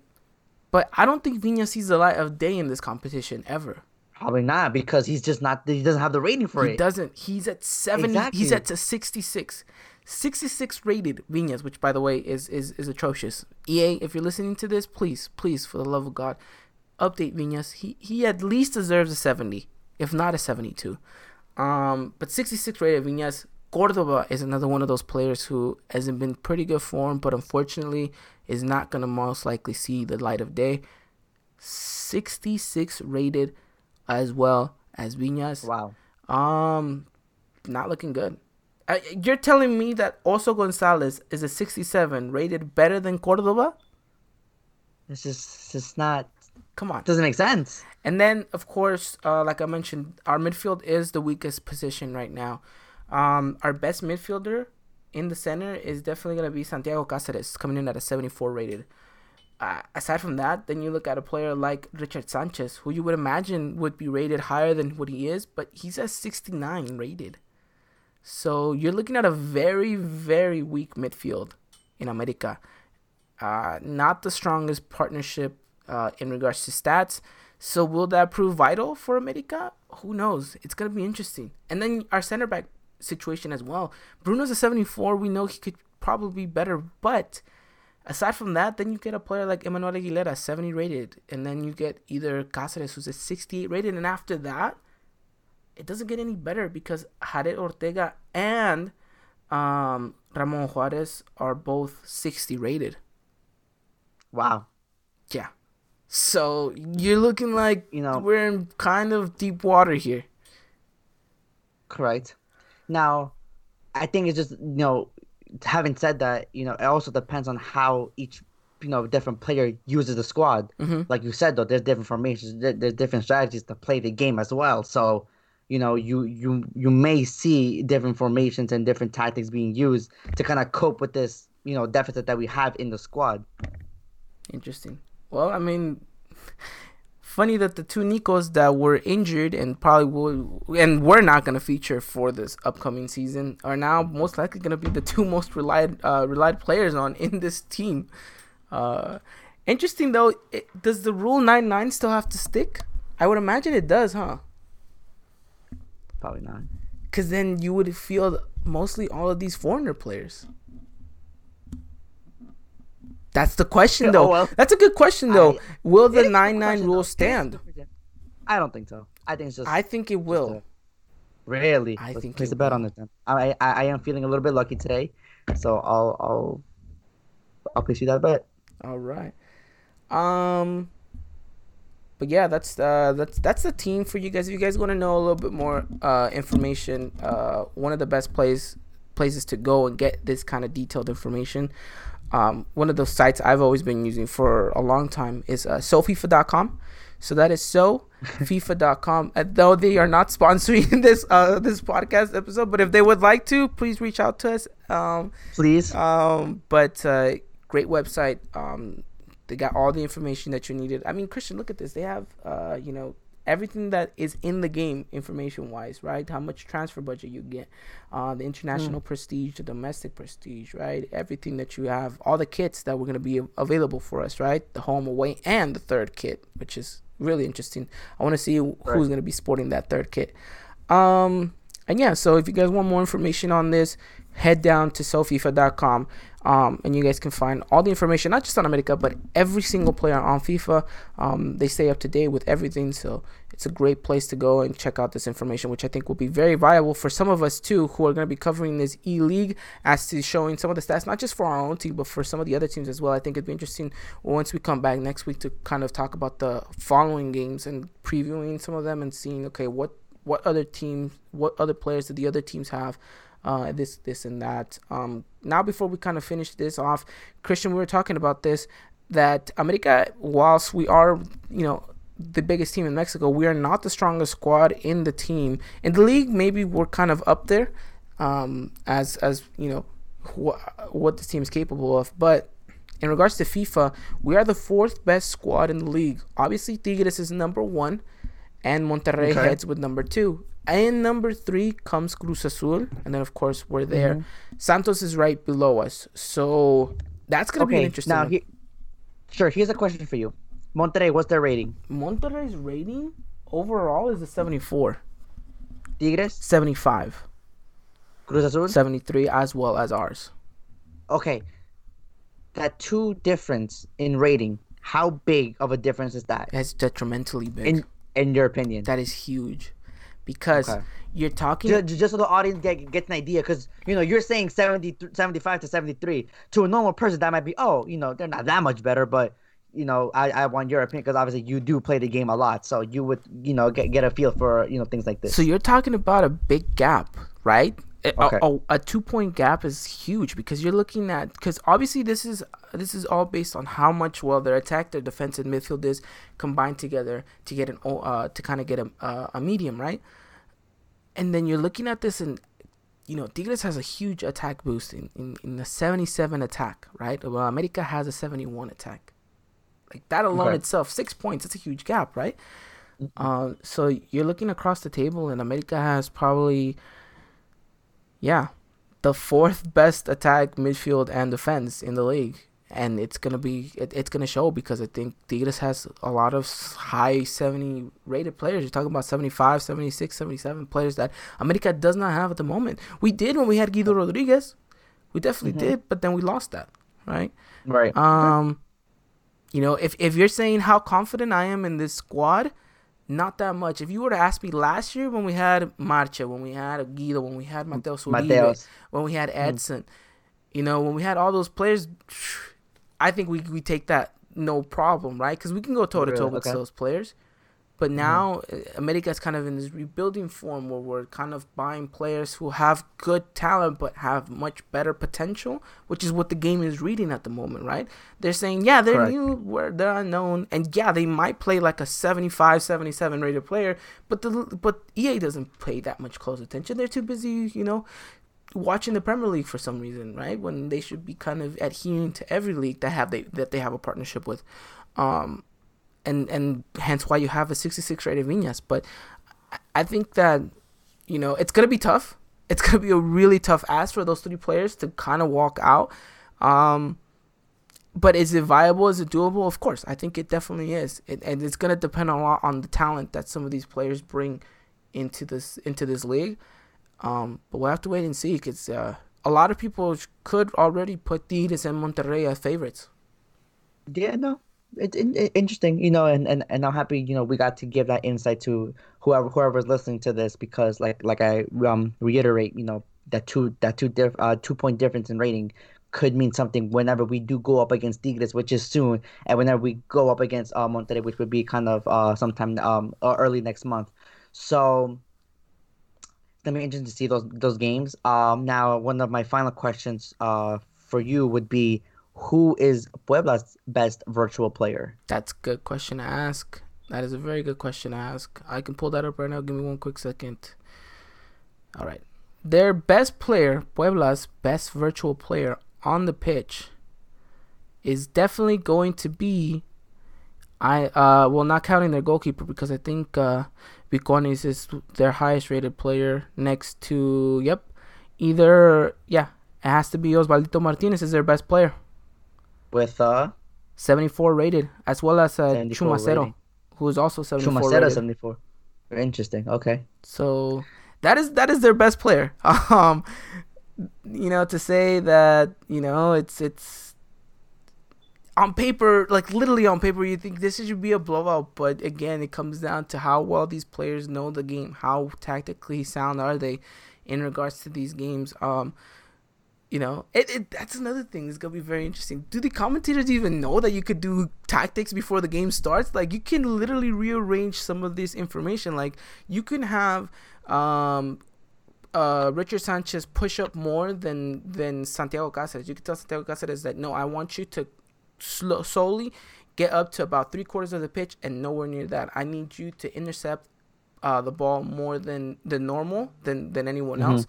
But I don't think Viñas sees the light of day in this competition ever. probably not because he's just not. He doesn't have the rating for He it. He doesn't. He's at 70. He's at a 66. 66 rated Viñas, which by the way is, is is atrocious. EA, if you're listening to this, please, please, for the love of God, update Viñas. He he at least deserves a 70, if not a 72. Um, but 66 rated Viñas. Cordoba is another one of those players who has been pretty good form, but unfortunately is not gonna most likely see the light of day. 66 rated as well as Viñas. Wow. Um, not looking good. You're telling me that also Gonzalez is a 67 rated better than Cordoba? It's just it's just not. Come on. Doesn't make sense. And then, of course, uh, like I mentioned, our midfield is the weakest position right now. Um, our best midfielder in the center is definitely going to be Santiago Cáceres, coming in at a 74 rated. Uh, aside from that, then you look at a player like Richard Sanchez, who you would imagine would be rated higher than what he is, but he's a 69 rated. So you're looking at a very, very weak midfield in America. Uh, not the strongest partnership uh, in regards to stats. So will that prove vital for America? Who knows? It's gonna be interesting. And then our center back situation as well. Bruno's a 74. We know he could probably be better, but aside from that, then you get a player like Emmanuel Aguilera, 70 rated, and then you get either Cáceres who's a 68 rated, and after that, it doesn't get any better because Haret Ortega and um, Ramon Juarez are both 60 rated. Wow. Yeah. So you're looking like You know- we're in kind of deep water here. Correct. Now, I think it's just you know, having said that, you know, it also depends on how each you know different player uses the squad. Mhm. Like you said, though, there's different formations, there's different strategies to play the game as well. So, you know, you you you may see different formations and different tactics being used to kind of cope with this you know deficit that we have in the squad. Interesting. Well, I mean, funny that the two Nikos that were injured and probably will and we're not going to feature for this upcoming season are now most likely going to be the [LAUGHS] two most relied uh, relied players on in this team. Uh, interesting though. It, does the rule nine nine still have to stick? I would imagine it does, huh? Probably not. Because then you would field mostly all of these foreigner players. That's the question, [LAUGHS] Oh, though. well. That's a good question, though. I- Will the is a good nine nine rule though. It is a stand? I don't think so. I think it's just. I think it will. Really? I Let's think place it a bet will. on it then. I, I I am feeling a little bit lucky today, so I'll I'll I'll place you that bet. All right. Um. But yeah, that's uh that's that's the team for you guys. If you guys want to know a little bit more uh information, uh one of the best places places to go and get this kind of detailed information. Um, one of those sites I've always been using for a long time is uh, SoFIFA.com. So that is so [LAUGHS] FIFA.com. Though they are not sponsoring [LAUGHS] this uh this podcast episode, but if they would like to, please reach out to us. Um, Please. um, but uh, great website. Um, they got all the information that you needed. I mean, Christian, look at this. They have, uh, you know, everything that is in the game, information wise, right? How much transfer budget you get, uh, the international prestige, the domestic prestige, right? Everything that you have, all the kits that were going to be available for us, right? The home, away, and the third kit, which is really interesting. I want to see who's Right. going to be sporting that third kit. Um, and yeah, so if you guys want more information on this, head down to sofifa.com um, and you guys can find all the information, not just on America, but every single player on FIFA. Um, they stay up to date with everything, so it's a great place to go and check out this information, which I think will be very viable for some of us too, who are going to be covering this E League as to showing some of the stats, not just for our own team, but for some of the other teams as well. I think it'd be interesting once we come back next week to kind of talk about the following games and previewing some of them and seeing, okay, what what other teams, what other players do the other teams have, uh, this, this, and that. Um, now, before we kind of finish this off, Christian, we were talking about this that America, whilst we are, you know, the biggest team in Mexico, we are not the strongest squad in the team. In the league, maybe we're kind of up there, um, as as you know, wh- what this team is capable of. But in regards to FIFA, we are the fourth best squad in the league. Obviously, Tigres is number one, and Monterrey okay. heads with number two. And number three comes Cruz Azul, and then of course we're there. Mm-hmm. Santos is right below us, so that's gonna okay, be interesting. Now, he, sure. Here's a question for you. Monterrey, what's their rating? Monterrey's rating overall is a 74. Tigres? 75. Cruz Azul? 73 as well as ours. Okay. That two difference in rating, how big of a difference is that? It's detrimentally big. In in your opinion? That is huge. Because okay. you're talking just, just, so the audience get, gets an idea because you know you're saying 70 75 to 73 to a normal person that might be oh you know they're not that much better but you know, I, I want your opinion because obviously you do play the game a lot, so you would, you know, get get a feel for you know things like this. So you're talking about a big gap, right? Okay. A, a, a two point gap is huge because you're looking at because obviously this is this is all based on how much well their attack, their defense, and midfield is combined together to get an uh to kind of get a uh, a medium, right? And then you're looking at this and you know, Tigres has a huge attack boost in, in, in the 77 attack, right? Well, America has a 71 attack. Like that alone okay. itself, six points. That's a huge gap, right? Mm-hmm. Uh, so you're looking across the table, and America has probably, yeah, the fourth best attack, midfield, and defense in the league, and it's gonna be it, it's gonna show because I think Tigres has a lot of high 70 rated players. You're talking about 75, 76, 77 players that America does not have at the moment. We did when we had Guido Rodriguez, we definitely mm-hmm. did, but then we lost that, right? Right. Um. You know, if if you're saying how confident I am in this squad, not that much. If you were to ask me last year when we had Marcha, when we had Guido, when we had Mateus Uribe, when we had mm. Edson, mm. you know, when we had all those players, I think we we take that no problem, right? Because we can go toe to toe with those players. But mm-hmm. now mm-hmm. America's kind of in this rebuilding form where we're kind of buying players who have good talent but have much better potential, which is what the game is reading at the moment, right? They're saying, yeah, they're Correct. new, where they're unknown, and yeah, they might play like a 75, 77 rated player, but the but EA doesn't pay that much close attention. They're too busy, you know, watching the Premier League for some reason, right? When they should be kind of adhering to every league that have they that they have a partnership with. Um, and and hence why you have a 66 rated Viñas. But I think that you know it's gonna be tough. It's gonna be a really tough ask for those three players to kind of walk out. Um, but is it viable? Is it doable? Of course, I think it definitely is. It, and it's gonna depend a lot on the talent that some of these players bring into this into this league. Um, but we'll have to wait and see because uh, a lot of people could already put Tigres and Monterrey as favorites. Yeah, no, it's it, interesting, you know, and, and, and I'm happy, you know, we got to give that insight to whoever whoever's listening to this because, like like I um reiterate, you know, that two that two diff, uh, two point difference in rating could mean something whenever we do go up against Tigres, which is soon, and whenever we go up against uh, Monterrey, which would be kind of uh sometime um early next month. So it's gonna be interesting to see those those games. Um, now one of my final questions uh for you would be who is Puebla's best virtual player? That's a good question to ask. That is a very good question to ask. I can pull that up right now. Give me one quick second. All right. Their best player, Puebla's best virtual player on the pitch, is definitely going to be. I uh well not counting their goalkeeper because I think uh Vikonis is their highest rated player next to yep either yeah it has to be Osvaldito Martinez is their best player with uh 74 rated, as well as uh, Chumacero, who is also 74 Chumacero rated. 74. Very interesting. Okay. So that is that is their best player. [LAUGHS] Um, you know, to say that you know it's it's on paper, like literally on paper, you think this should be a blowout, but again, it comes down to how well these players know the game, how tactically sound are they in regards to these games. Um, You know, it, it that's another thing. It's gonna be very interesting. Do the commentators even know that you could do tactics before the game starts? Like you can literally rearrange some of this information. Like you can have um uh, Richard Sanchez push up more than than Santiago Cáceres. You can tell Santiago Cáceres that no, I want you to slow, slowly get up to about three quarters of the pitch and nowhere near that. I need you to intercept uh, the ball more than than normal than than anyone mm-hmm. else.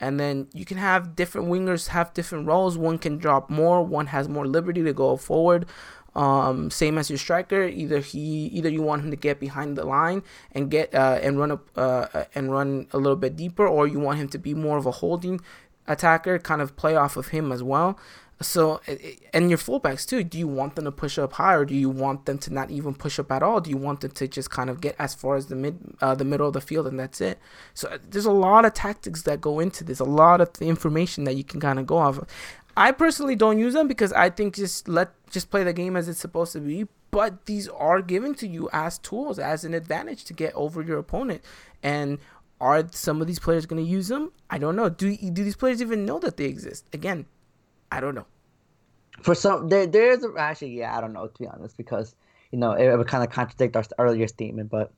And then you can have different wingers have different roles. One can drop more. One has more liberty to go forward. Um, same as your striker. Either he, either you want him to get behind the line and get uh, and run up uh, and run a little bit deeper, or you want him to be more of a holding attacker, kind of play off of him as well. So, and your fullbacks too. Do you want them to push up high, or do you want them to not even push up at all? Do you want them to just kind of get as far as the mid, uh, the middle of the field, and that's it? So, uh, there's a lot of tactics that go into this. A lot of the information that you can kind of go off of. I personally don't use them because I think just let just play the game as it's supposed to be. But these are given to you as tools, as an advantage to get over your opponent. And are some of these players going to use them? I don't know. Do do these players even know that they exist? Again, I don't know. For some, there there's actually yeah, I don't know to be honest because you know it, it would kind of contradict our earlier statement, but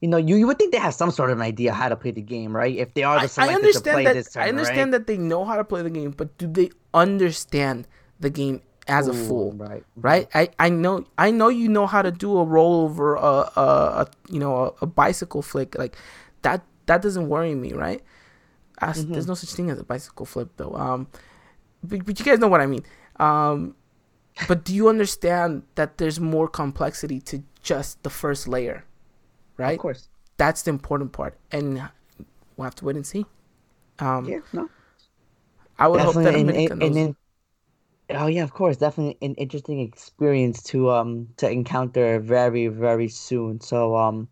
you know, you, you would think they have some sort of an idea how to play the game, right? If they are the selected I understand to play that, this I understand right? that they know how to play the game, but do they understand the game as Ooh, a fool? Right. Right. I, I know I know you know how to do a rollover, a, a, a you know a, a, bicycle flick like that. That doesn't worry me, right? mm-hmm. There's no such thing as a bicycle flip though. Um, but, but you guys know what I mean. Um, but do you understand that there's more complexity to just the first layer? right? Of course. That's the important part, and we'll have to wait and see. Um, yeah, no. I would definitely, hope that and, and, and, oh yeah, of course, definitely an interesting experience to um to encounter very very soon. So um,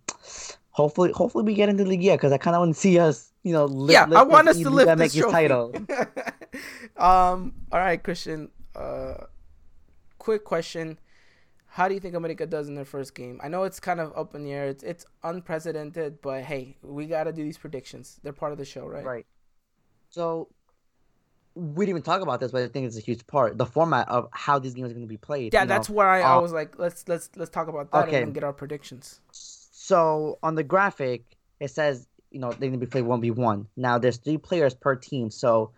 hopefully hopefully we get into the year because I kind of want to see us, you know, lift, yeah, I want us to lift this title. [LAUGHS] um, all right, Christian. Uh, quick question how do you think America does in their first game? I know it's kind of up in the air. It's it's unprecedented, but hey, we got to do these predictions. They're part of the show, right? Right. So we didn't even talk about this, but I think it's a huge part. The format of how these games are going to be played. Yeah, that's know? where I, uh, I was like, let's let's let's talk about that okay. and get our predictions. So on the graphic, it says you know they're going to be played one v one. Now there's three players per team. So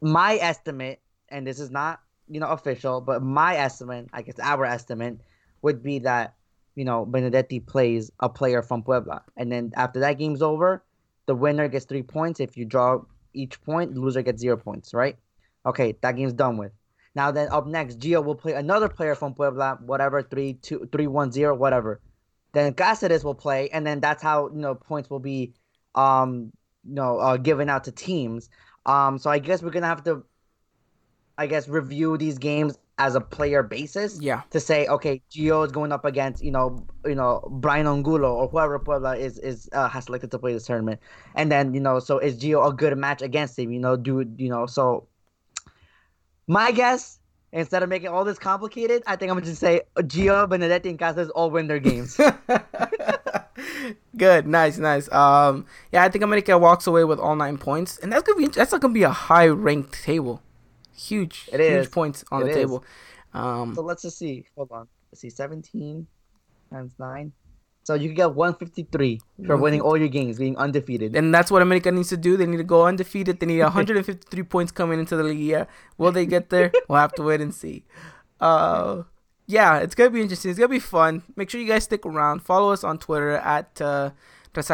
my estimate, and this is not you know official, but my estimate, I guess our estimate, would be that you know Benedetti plays a player from Puebla, and then after that game's over, the winner gets three points. If you draw each point, loser gets zero points. Right? Okay, that game's done with. Now then, up next, Gio will play another player from Puebla, whatever three two three one zero, whatever. Then Cáceres will play, and then that's how you know points will be, um, you know, uh, given out to teams. Um, so I guess we're gonna have to I guess, review these games as a player basis. Yeah. To say, okay, Gio is going up against, you know, you know, Brian Angulo or whoever Puebla is is uh, has selected to play this tournament, and then you know, so is Gio a good match against him? You know, do you know? So, my guess. Instead of making all this complicated, I think I'm gonna just say Gio, Benedetti, and Cáceres all win their games. [LAUGHS] [LAUGHS] Good, nice, nice. Um, yeah, I think America walks away with all nine points, and that's gonna be that's not gonna be a high ranked table huge, it huge points on it the is. table. Um, so let's just see. Hold on. Let's see. 17 times 9. So you can get 153 for winning all your games, being undefeated. And that's what America needs to do. They need to go undefeated. They need 153 points coming into the league. Yeah. Will they get there? [LAUGHS] We'll have to wait and see. Uh, yeah, it's gonna be interesting. It's gonna be fun. Make sure you guys stick around. Follow us on Twitter at uh,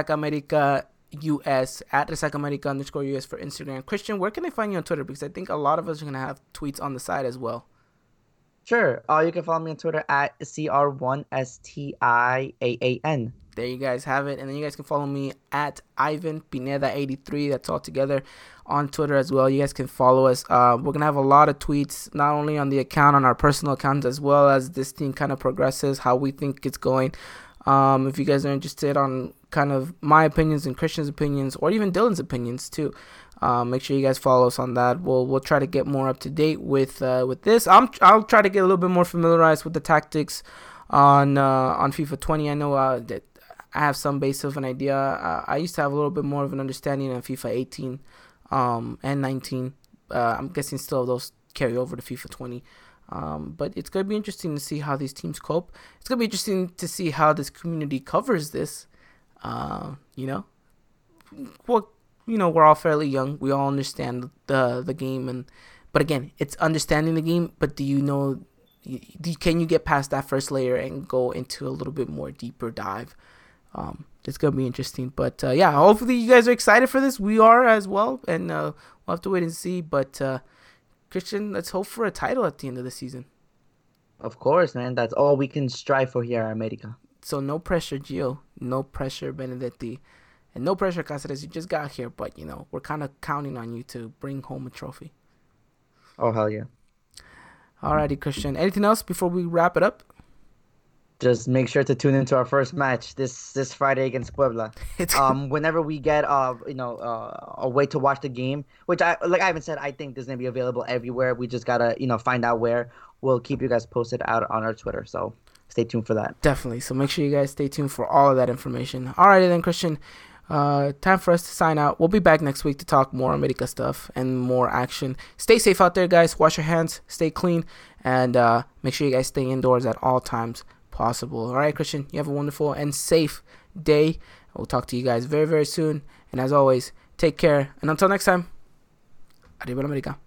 America US at Resaca America underscore US for Instagram. Christian, where can they find you on Twitter? Because I think a lot of us are gonna have tweets on the side as well. Sure. Uh, you can follow me on Twitter at CR1STIAAN. There you guys have it. And then you guys can follow me at Ivan Pineda83. That's all together on Twitter as well. You guys can follow us. Uh, we're going to have a lot of tweets, not only on the account, on our personal accounts, as well as this thing kind of progresses, how we think it's going. Um, if you guys are interested on kind of my opinions and Christian's opinions, or even Dylan's opinions too, um, make sure you guys follow us on that. We'll we'll try to get more up to date with uh, with this. I'm I'll try to get a little bit more familiarized with the tactics on uh, on FIFA 20. I know uh, that I have some base of an idea. I used to have a little bit more of an understanding of FIFA 18 um, and 19 Uh, I'm guessing still those carry over to FIFA 20. Um, but it's gonna be interesting to see how these teams cope. It's gonna be interesting to see how this community covers this. Uh, you know, what you know, we're all fairly young. We all understand the the game, and but again, it's understanding the game. But do you know? Do, can you get past that first layer and go into a little bit more deeper dive? Um, it's gonna be interesting. But uh, yeah, hopefully you guys are excited for this. We are as well, and uh, we'll have to wait and see. But uh, Christian, let's hope for a title at the end of the season. Of course, man. That's all we can strive for here at America. So no pressure, Gio. No pressure, Benedetti. And no pressure, Cáceres. You just got here, but you know we're kind of counting on you to bring home a trophy. Oh hell yeah! Alrighty, Christian. Anything else before we wrap it up? Just make sure to tune into our first match this this Friday against Puebla. [LAUGHS] um, whenever we get uh you know uh, a way to watch the game, which I like I haven't said, I think this is gonna be available everywhere. We just gotta you know find out where. We'll keep you guys posted out on our Twitter. So stay tuned for that. Definitely. So make sure you guys stay tuned for all of that information. Alrighty then, Christian. Uh, time for us to sign out. We'll be back next week to talk more America stuff and more action. Stay safe out there, guys. Wash your hands, stay clean, and uh, make sure you guys stay indoors at all times possible. All right, Christian, you have a wonderful and safe day. We'll talk to you guys very, very soon. And as always, take care. And until next time, Arriba America.